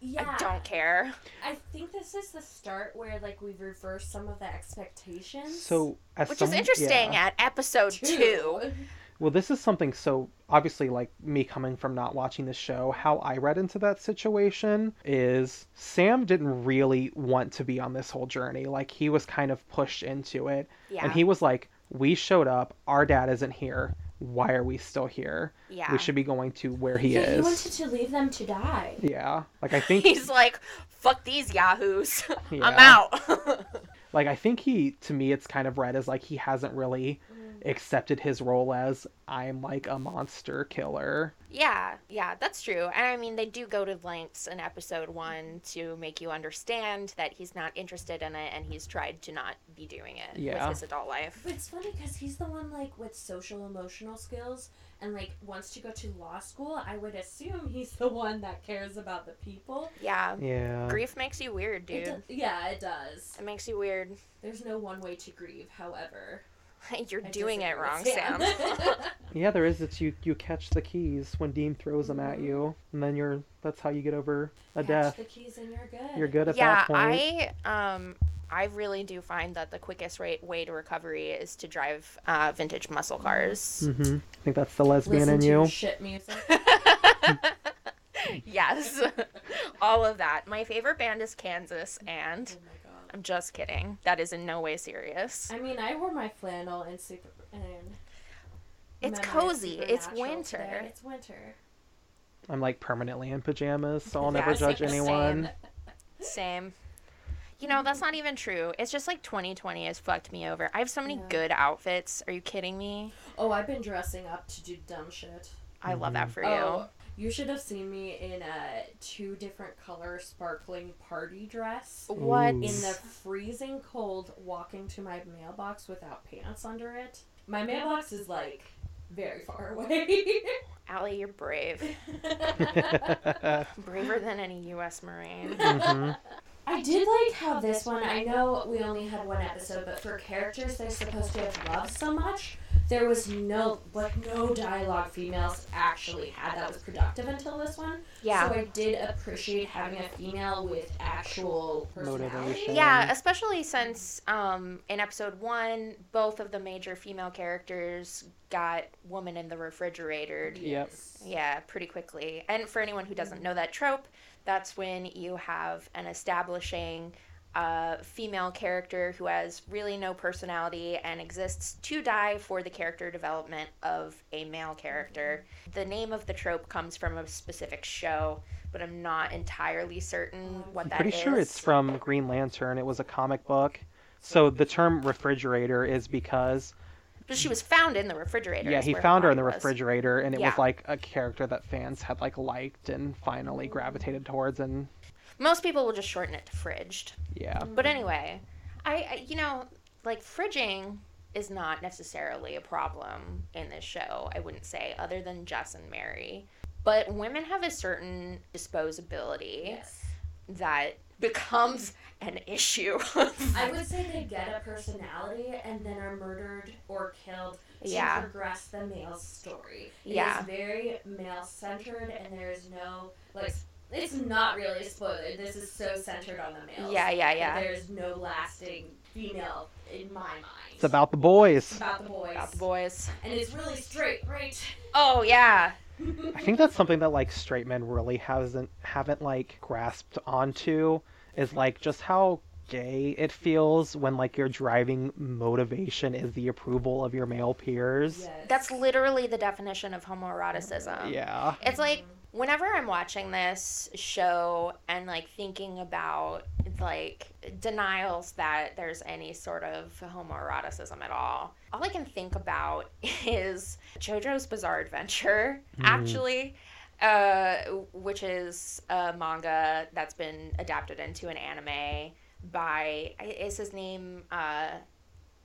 Yeah. i don't care I think this is the start where, like, we've reversed some of the expectations. So which some- is interesting yeah. at episode two. Well, this is something so obviously, like me coming from not watching the show, how I read into that situation is Sam didn't really want to be on this whole journey. Like, he was kind of pushed into it. Yeah. And he was like, We showed up, our dad isn't here. Why are we still here? Yeah. We should be going to where he Yeah, he wanted to leave them to die. Yeah. Like, I (laughs) think. He's like, fuck these yahoos. (laughs) I'm out. (laughs) like i think he to me it's kind of read as like he hasn't really accepted his role as i'm like a monster killer yeah, yeah, that's true. And I mean, they do go to lengths in episode one to make you understand that he's not interested in it and he's tried to not be doing it Yeah. with his adult life. But it's funny because he's the one like with social emotional skills and like wants to go to law school. I would assume he's the one that cares about the people. Yeah. yeah Grief makes you weird, It dude. do- yeah, it does. It makes you weird. There's no one way to grieve. However, (laughs) You're I doing it wrong, with Sam. (laughs) (laughs) yeah there is it's you you catch the keys when dean throws them at you and then you're that's how you get over a Catch death the keys and you're good. you're good at yeah, that point I um I really do find that the quickest rate way to recovery is to drive uh, vintage muscle cars. Mm-hmm. i think that's the lesbian Listen in to you shit music. yes, all of that. My favorite band is Kansas, and oh my god. I'm just kidding. That is in no way serious. I mean, I wore my flannel and super and. It's cozy. It's winter. today. It's winter. i'm like permanently in pajamas so i'll Yeah, never same- judge anyone Same. You know, that's not even true. It's just like 2020 has fucked me over. I have so many Yeah. good outfits. Are you kidding me? Oh, I've been dressing up to do dumb shit. I love that mm-hmm. for you. Oh, you should have seen me in a two different color sparkling party dress. What? In the freezing cold, walking to my mailbox without pants under it. My mailbox is like very far (laughs) away. Allie, you're brave. (laughs) (laughs) Braver than any U.S. Marine. Mhm. I did like how this one, I know we only had one episode, but for characters they're supposed to have loved so much, there was no, like, no dialogue females actually had that was productive until this one. Yeah. So I did appreciate having a female with actual personality. Motivation. Yeah, especially since um, in episode one, both of the major female characters got woman in the refrigerator. Yep. Yeah, pretty quickly. And for anyone who doesn't know that trope, that's when you have an establishing a female character who has really no personality and exists to die for the character development of a male character. The name of the trope comes from a specific show, but I'm not entirely certain oh, what that Pretty is. sure it's from Green Lantern. It was a comic book. So the term refrigerator is because But she was found in the refrigerator. yeah, he found her in the was. refrigerator and it Yeah. was like a character that fans had like liked and finally mm. gravitated towards and Most people will just shorten it to fridged. yeah. But anyway, I, I you know, like fridging is not necessarily a problem in this show, I wouldn't say, other than Jess and Mary. But women have a certain disposability Yes. that becomes an issue. I (laughs) would say they get a personality and then are murdered or killed to Yeah. progress the male story. It is Yeah. very male centered and there is no like it's not really a spoiler. This is so centered on the males. yeah, yeah, yeah. There's no lasting female in my mind. It's about the boys. It's about the boys. About the boys. And it's really straight, right? Oh yeah. I think that's something that like straight men really hasn't haven't like grasped onto is like just how gay it feels when like your driving motivation is the approval of your male peers. Yes. That's literally the definition of homoeroticism. Yeah. It's like whenever I'm watching this show and like thinking about like denials that there's any sort of homoeroticism at all, all I can think about (laughs) is JoJo's Bizarre Adventure, actually. Uh, which is a manga that's been adapted into an anime by is his name uh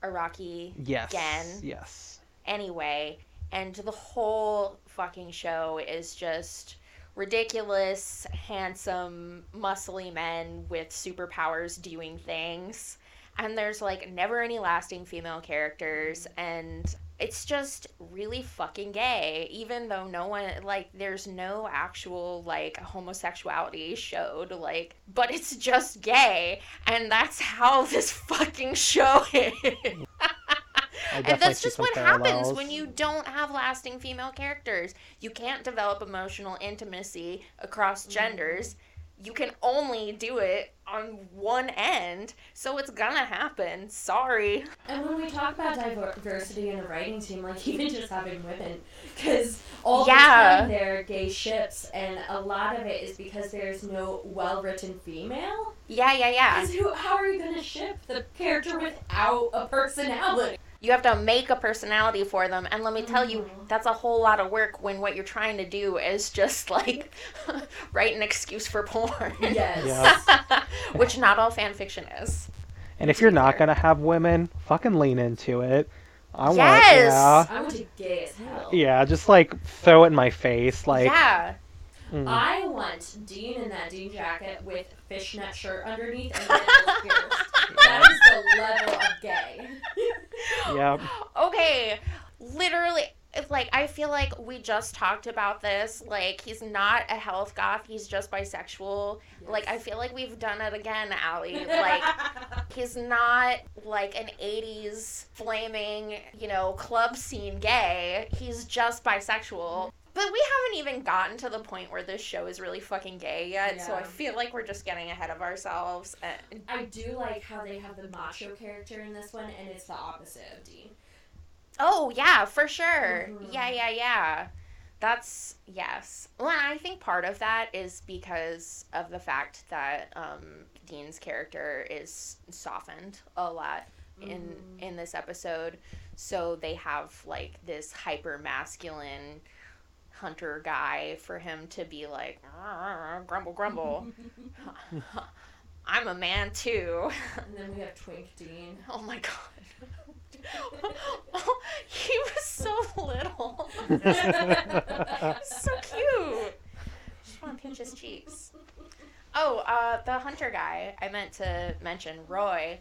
Araki Yes. Gen. Yes. anyway and the whole fucking show is just ridiculous handsome muscly men with superpowers doing things. And there's like never any lasting female characters. Mm-hmm. And it's just really fucking gay even though no one like there's no actual like homosexuality showed like but it's just gay. And that's how this fucking show is (laughs) and that's just some what happens when you don't have lasting female characters. You can't develop emotional intimacy across Mm-hmm. genders. You can only do it on one end, so it's gonna happen. Sorry. And when we talk about diversity in a writing team, like (laughs) even just having women, because all Yeah. the time there are gay ships, and a lot of it is because there's no well-written female. Yeah, yeah, yeah. 'Cause who? How are you gonna ship the character without a personality? You have to make a personality for them, and let me tell you, Mhm. that's a whole lot of work when what you're trying to do is just (laughs) like (laughs) write an excuse for porn. Yes. Yeah. (laughs) Which not all fan fiction is. And if you're not gonna have women, fucking lean into it. I Yes! want I want to gay as hell. yeah. Yeah, just like throw it in my face. Like yeah. Mm. I want Dean in that Dean jacket with fishnet shirt underneath and pierced. (laughs) That is the level of gay. Yep. Okay, literally, it's like I feel like we just talked about this. Like he's not a health goth; he's just bisexual. Like I feel like we've done it again, Allie. (laughs) Like he's not like an '80s flaming, you know, club scene gay. He's just bisexual. But we haven't even gotten to the point where this show is really fucking gay yet, so I feel like we're just getting ahead of ourselves. And I do like how they have the macho character in this one, and it's the opposite of Dean. Oh yeah, for sure. Mhm. Yeah, yeah, yeah. That's yes. Well, and I think part of that is because of the fact that um, Dean's character is softened a lot in Mhm. in this episode, so they have like this hyper masculine hunter guy for him to be like grumble grumble. (laughs) (laughs) I'm a man too. And then we have Twink Dean. (laughs) Oh my god. he was so little. so cute. Just want to pinch his cheeks. Oh, uh, the hunter guy I meant to mention, Roy,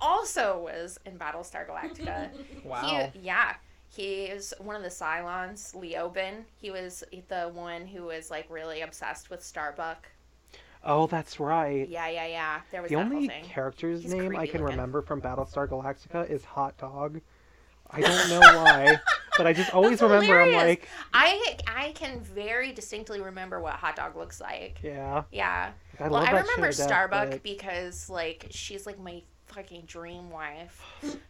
also was in Battlestar Galactica. Wow. He, yeah. He is one of the Cylons, Leoben. He was the one who was like really obsessed with Starbuck. Oh, that's right. Yeah, yeah, yeah. There was The that whole only thing. character's He's name I can looking. remember from Battlestar Galactica is Hot Dog. I don't (laughs) know why, but I just always That's remember I'm like, I I can very distinctly remember what hot dog looks like. yeah. Yeah. I well, I remember to death, Starbuck but- because like she's like my fucking dream wife.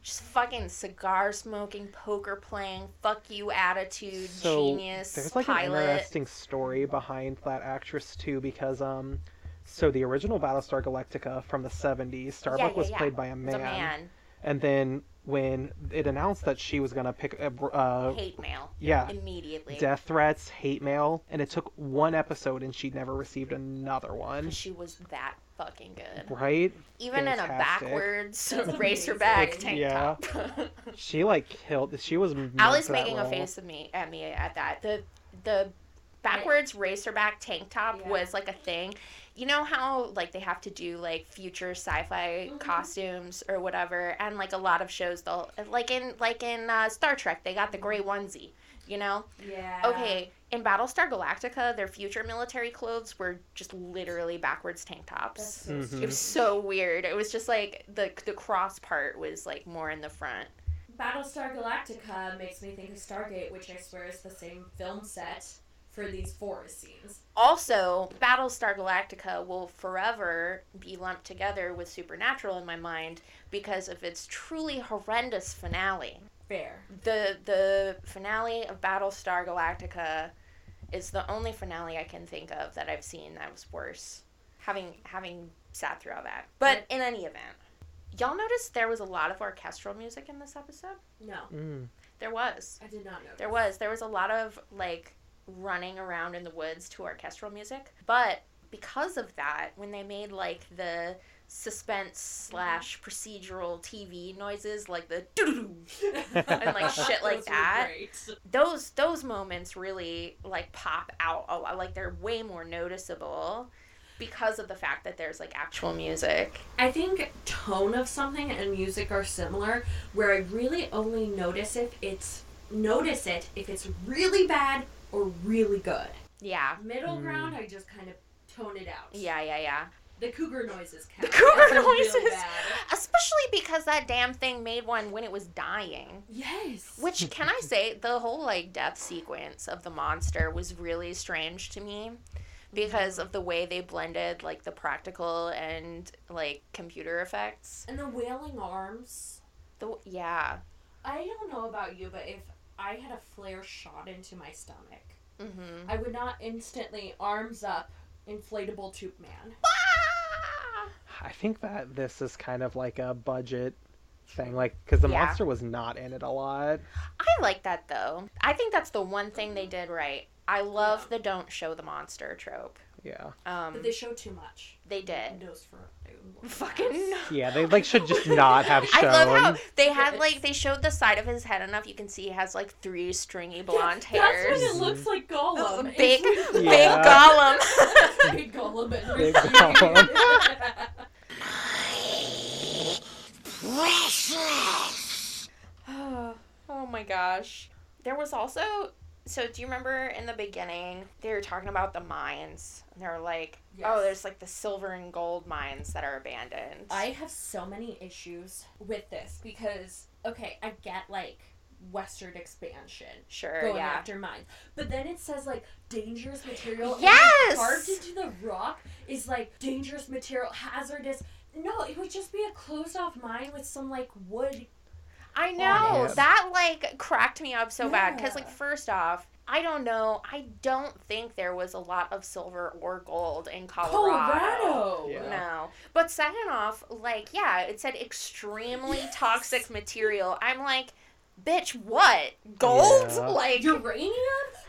She's fucking cigar smoking, poker playing, fuck you attitude, so genius, there's like an pilot. interesting story behind that actress too because um so the original Battlestar Galactica from the 70s Starbuck yeah, was yeah. played by a man, man. and then when it announced that she was going to pick a uh, Hate mail. yeah Immediately. death threats hate mail and it took one episode and she never received another one She was that fucking good. right Even in a backwards racerback amazing. tank Yeah. top. (laughs) she like killed she was meant Allie's for that making a face of me at me at that. The the backwards racerback tank top Yeah. was like a thing. You know how like they have to do like future sci-fi Mhm. costumes or whatever, and like a lot of shows they'll like in like in uh, Star Trek they got the gray onesie. You know, Yeah. okay. In Battlestar Galactica, their future military clothes were just literally backwards tank tops. That's so Mhm. It was so weird. It was just like the the cross part was like more in the front. Battlestar Galactica makes me think of Stargate, which I swear is the same film set for these forest scenes. Also, Battlestar Galactica will forever be lumped together with Supernatural in my mind because of its truly horrendous finale. Fair. The the finale of Battlestar Galactica is the only finale I can think of that I've seen that was worse. Having having sat through all that. But in any event, y'all noticed there was a lot of orchestral music in this episode? No, Mm. There was. I did not know. There was. There was a lot of like running around in the woods to orchestral music. But because of that, when they made like the suspense slash procedural TV noises, like the doo (laughs) (laughs) and like shit like Those that, those those moments really like pop out a lot. Like they're way more noticeable because of the fact that there's like actual music. I think tone of something and music are similar, where I really only notice if it's notice it if it's really bad or really good. Yeah. Middle Mm. ground, I just kind of tone it out. Yeah, yeah, yeah. The cougar noises The cougar That's noises. Especially because that damn thing made one when it was dying. Yes. Which can I say the whole like death sequence of the monster was really strange to me because of the way they blended like the practical and like computer effects. and the wailing arms. The yeah. I don't know about you, but if I had a flare shot into my stomach, Mhm. I would not instantly arms up, inflatable tube man. I think that this is kind of like a budget thing, like because the Yeah. monster was not in it a lot. I like that though. I think that's the one thing they did right. I love Yeah. the don't show the monster trope. Yeah, Um But they show too much. They did. Nose for (laughs) Fucking yeah, they like should just not have shown. (laughs) I love how they had like they showed the side of his head enough you can see he has like three stringy blonde That's hairs. when it looks like Gollum. It's Big, really- big Gollum. (laughs) Big Gollum. Big Ricky. Gollum. oh, oh my gosh. There was also so do you remember in the beginning they were talking about the mines? And they're like, oh, Yes. oh, there's like the silver and gold mines that are abandoned. I have so many issues with this because okay, I get like western expansion. sure, going yeah. after mines. But then it says like dangerous material. Yes! carved into the rock is like dangerous material, hazardous. No, it would just be a closed off mine with some like wood. I know it. that like cracked me up so bad because like first off, I don't know. I don't think there was a lot of silver or gold in Colorado. Colorado. Yeah. No, but second off, like yeah, it said extremely Yes. toxic material. I'm like, bitch, what gold? Yeah. Like Uranium?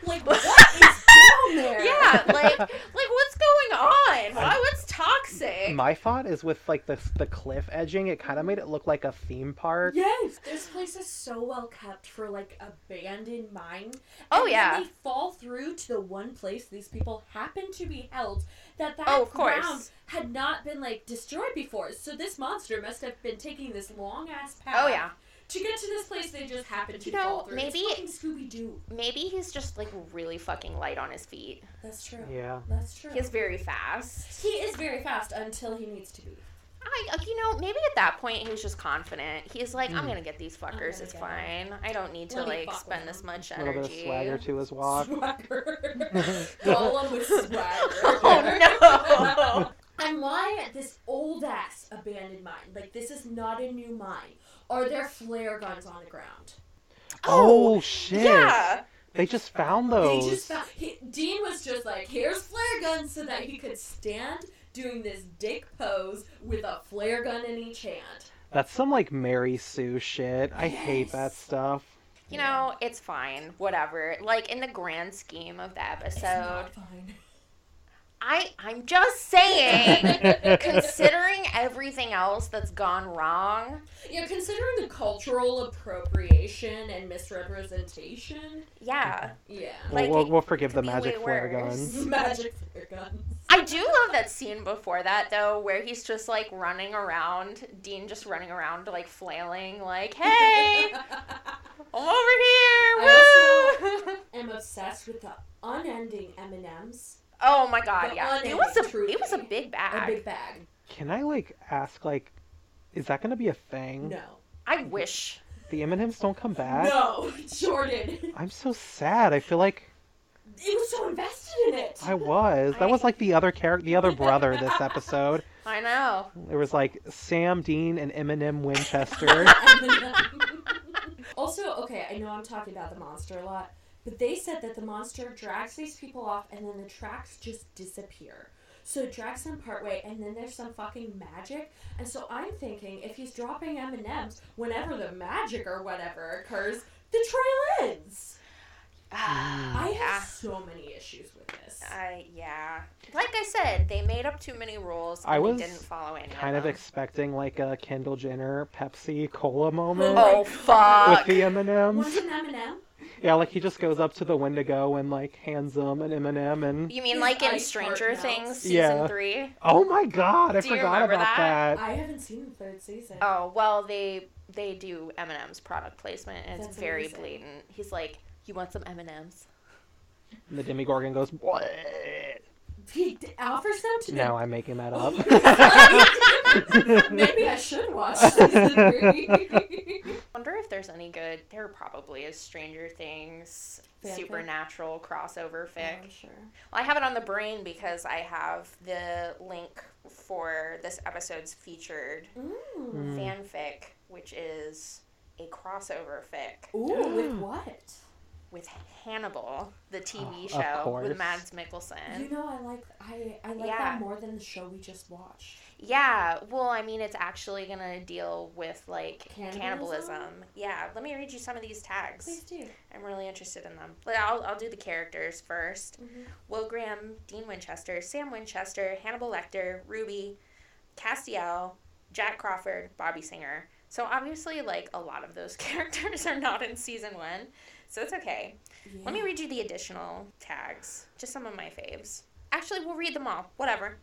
Like (laughs) what is down there? yeah, (laughs) like like what's going on? Why? What's toxic? My thought is with like the the cliff edging, it kind of made it look like a theme park. Yes, this place is so well kept for like abandoned mine. Oh, And yeah. Then they fall through to the one place these people happen to be held. That that Oh, of ground course. had not been like destroyed before. So this monster must have been taking this long ass path. Oh yeah, To get to this place, they just happened to You know, fall through. maybe- it's Scooby Doo. maybe he's just like really fucking light on his feet. That's true. Yeah. That's true. He's very fast. he is very fast until he needs to be. I, you know, maybe at that point he was just confident. He's like, Hmm. I'm gonna get these fuckers. It's get fine. I don't need to Let like spend with this them." much A little bit of energy. swagger to his walk. Swagger. (laughs) Gollum with swagger. (laughs) Oh no! (laughs) And why this old ass abandoned mine? Like this is not a new mine. Are there flare guns on the ground? Oh, oh shit! Yeah. They just found those. They just found, he, Dean was just like, here's flare guns so that he could stand doing this dick pose with a flare gun in each hand. That's some like Mary Sue shit. I hate that stuff. You know, it's fine. Whatever. Like in the grand scheme of the It's episode, not fine. I I'm just saying. (laughs) considering everything else that's gone wrong, Yeah, considering the cultural appropriation and misrepresentation, yeah. yeah. Well, Like, we'll, we'll forgive the magic way flare worse. guns. (laughs) Magic flare guns. I do love that scene before that though, where he's just like running around, Dean just running around like flailing, like, "Hey, I'm (laughs) over here!" Woo! am obsessed with the unending M and M's. Oh my god, The yeah, it was a truth. it was a big bag. A big bag. Can I like ask like, is that gonna be a thing? No. I wish. The M&Ms don't come back. No, (laughs) Jordan. I'm so sad. I feel like It was so invested in it. I was. That was like the other character, the other brother this episode. (laughs) I know. It was like Sam Dean and Eminem Winchester. (laughs) also, okay, I know I'm talking about the monster a lot, but they said that the monster drags these people off and then the tracks just disappear. So it drags them partway, and then there's some fucking magic. And so I'm thinking, if he's dropping M and M's whenever the magic or whatever occurs, the trail ends. Ah, I yeah. have so many issues with this. I yeah. Like I said, they made up too many rules. And I was they didn't follow any kind of of them. expecting like a Kendall Jenner Pepsi Cola (laughs) moment oh fuck! with the M&Ms. What's an M and M? Yeah, like he just goes up to the Wendigo and like hands them an M&M and You mean like in Stranger. Things season Yeah. three? oh my god, I Do forgot remember about that? that. I haven't seen the third season. Oh well, they they do M and M's product placement, and it's very amazing. blatant. He's like, "You want some M and M's?" And the Demogorgon goes, "What?" He d- offers them to No, I'm making that up. (laughs) Maybe I should watch season three. Wonder if there's any good. There probably is Stranger Things Fanfic? supernatural crossover fic. I'm sure. Well, I have it on the brain because I have the link for this episode's featured Mm. Mm. fanfic, which is a crossover fic Ooh, with (gasps) what? With Hannibal, the TV Oh, show with Mads Mikkelsen. You know, I like I I like Yeah. that more than the show we just watched. Yeah, well, I mean, it's actually gonna deal with like Cannibalism? cannibalism. Yeah, let me read you some of these tags. Please do. I'm really interested in them. But I'll, I'll do the characters 1st Mhm. Will Graham, Dean Winchester, Sam Winchester, Hannibal Lecter, Ruby, Castiel, Jack Crawford, Bobby Singer. So obviously, like a lot of those (laughs) characters are not in season one, so it's okay. Let me read you the additional tags, just some of my faves. Actually, we'll read them all. Whatever.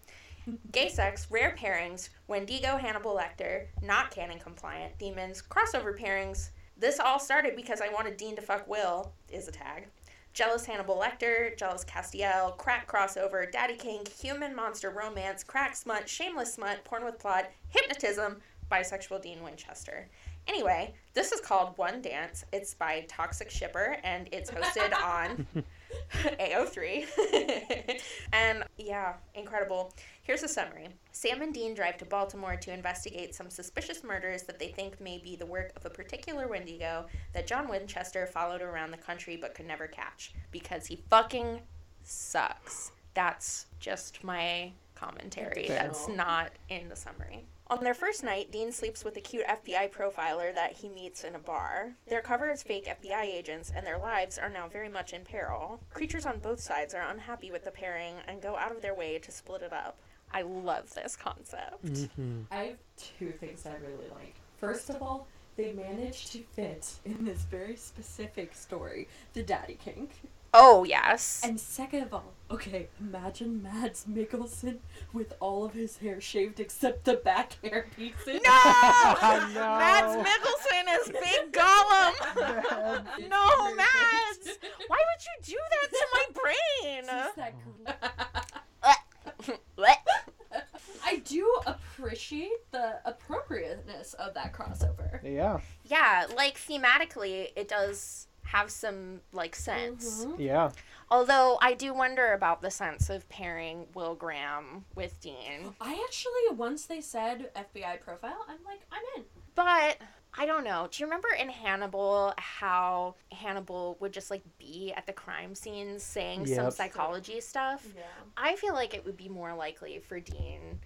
Gay sex, rare pairings, Wendigo, Hannibal Lecter, not canon compliant, demons, crossover pairings. This all started because I wanted Dean to fuck Will, is a tag. Jealous Hannibal Lecter, Jealous Castiel, Crack crossover, Daddy King, Human Monster Romance, Crack Smut, Shameless Smut, Porn with Plot, Hypnotism, Bisexual Dean Winchester. Anyway, this is called One Dance. It's by Toxic Shipper and it's hosted (laughs) on (laughs) AO3. (laughs) and yeah, incredible. Here's a summary Sam and Dean drive to Baltimore to investigate some suspicious murders that they think may be the work of a particular Wendigo that John Winchester followed around the country but could never catch because he fucking sucks. That's just my commentary. That's not in the summary. On their first night, Dean sleeps with a cute FBI profiler that he meets in a bar. They're covered as fake FBI agents, and their lives are now very much in peril. Creatures on both sides are unhappy with the pairing and go out of their way to split it up. I love this concept. Mhm. I have two things I really like. First of all, they managed to fit in this very specific story the Daddy King. Oh, yes. And second of all, okay, imagine Mads Mikkelsen with all of his hair shaved except the back hair pieces. No! (laughs) (laughs) No. Mads Mikkelsen is (laughs) Big Gollum! no, Mads! Why would you do that to my brain? Just What? I do appreciate the appropriateness of that crossover. Yeah. Yeah, like thematically, it does have some like sense. Mhm. Yeah. Although I do wonder about the sense of pairing Will Graham with Dean. I actually, once they said FBI profile, I'm like, I'm in. But I don't know. Do you remember in Hannibal how Hannibal would just like be at the crime scenes saying some psychology stuff? Yeah. I feel like it would be more likely for Dean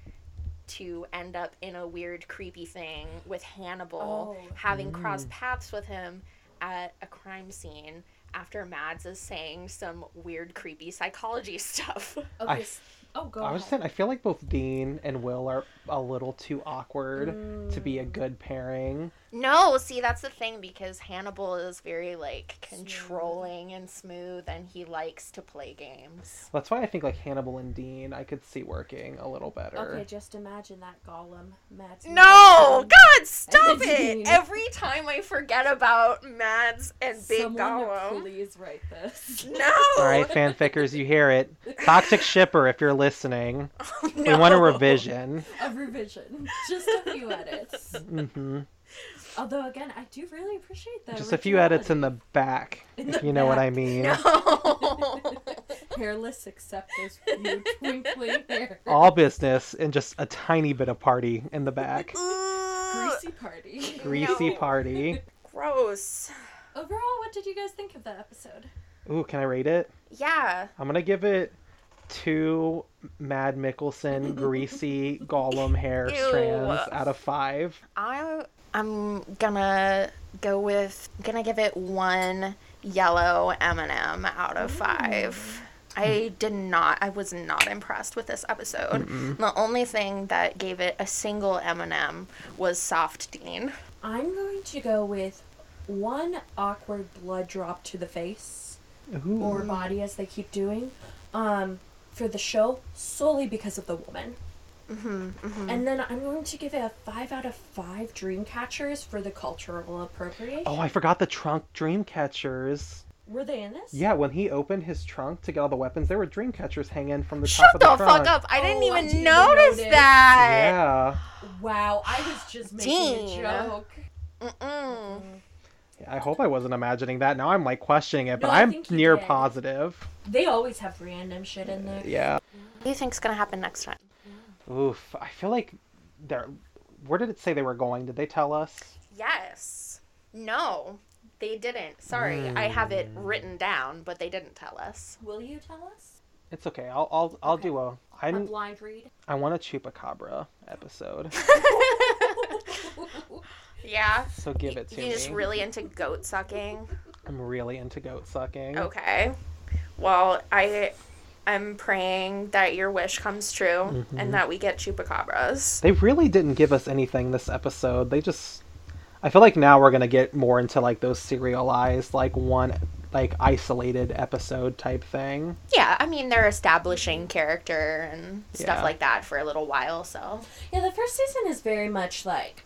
to end up in a weird, creepy thing with Hannibal Oh. having crossed paths with him at a crime scene after Mads is saying some weird, creepy psychology (laughs) stuff. Okay. I- s- oh, go I ahead. was saying I feel like both Dean and Will are a little too awkward to be Mm. a good pairing. No, see, that's the thing because Hannibal is very like controlling and smooth, and he likes to play games. That's why I think like Hannibal and Dean I could see working a little better. Okay, just imagine that Gollum, Mads. No, God, stop it! Every time I forget about Mads and Big Someone Gollum. please write this. No. (laughs) All right, fanfickers, you hear it. Toxic shipper, if you're listening, (laughs) we no. want a revision. A revision, just a few edits. hmm Although again, I do really appreciate that. Just a few edits in the back, In if the you know what. I mean. No. (laughs) hairless except those few twinkly hair. All business and just a tiny bit of party in the back. Ooh, Greasy (laughs) party. Greasy No. party. (laughs) gross. Overall, what did you guys think of that episode? Ooh, can I rate it? Yeah. I'm gonna give it two Mad Mikkelsen (laughs) greasy Gollum hair Ew. strands out of five. I I'm gonna go with gonna give it one yellow M&M out of five. I did not. I was not impressed with this episode. The only thing that gave it a single M&M was Soft Dean. I'm going to go with one awkward blood drop to the face Ooh. or body, as they keep doing, um, for the show solely because of the woman. Mm-hmm, And then I'm going to give it a five out of five dream catchers for the cultural appropriation. Oh, I forgot the trunk dream catchers. Were they in this? Yeah, when he opened his trunk to get all the weapons, there were dream catchers hanging from the Shut top of the the trunk. fuck up! I didn't Oh, I even didn't notice notice. that. Yeah. Wow, I was just making Dean. a joke. Mm-mm. Yeah, I hope I wasn't imagining that. Now I'm like questioning it, but No, I I'm near did. positive. They always have random shit in there. Yeah. What do you think's gonna happen next time? Oof. I feel like they're. Where did it say they were going? Did they tell us? Yes. No, they didn't. Sorry, I have it Hmm. written down, but they didn't tell us. Will you tell us? It's okay. I'll I'll I'll Okay. do a. A I'm blind read. I want a chupacabra episode. (laughs) Yeah. So give it to You me. You're just really into goat sucking. I'm really into goat sucking. Okay. Well, I I am praying that your wish comes true Mm-hmm. and that we get chupacabras. They really didn't give us anything this episode. They just I feel like now we're going to get more into like those serialized like one like isolated episode type thing. Yeah, I mean they're establishing character and stuff Yeah. like that for a little while, so Yeah, the first season is very much like,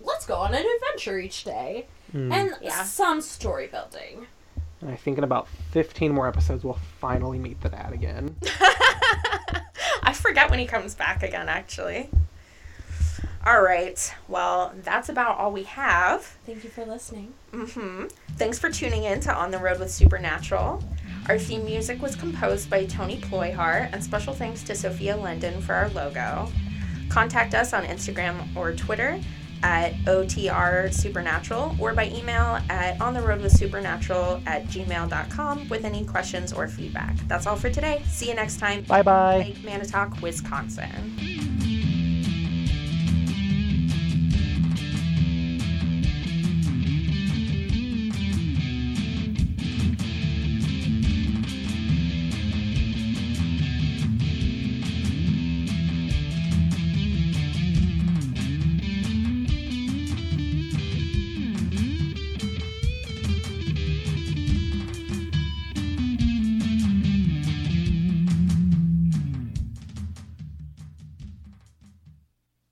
let's go on an adventure each day, Mm. and Yeah. some story building. And I think in about 15 more episodes we'll finally meet the dad again. (laughs) I forget when he comes back again actually. All right. Well, that's about all we have. Thank you for listening. hmm Thanks for tuning in to On the Road with Supernatural. Our theme music was composed by Tony Ployhart, and special thanks to Sophia Linden for our logo. Contact us on Instagram or Twitter at OTR Supernatural or by email at on the road with supernatural at gmail.com with any questions or feedback. That's all for today. See you next time. Bye bye. Lake Manitowoc, Wisconsin.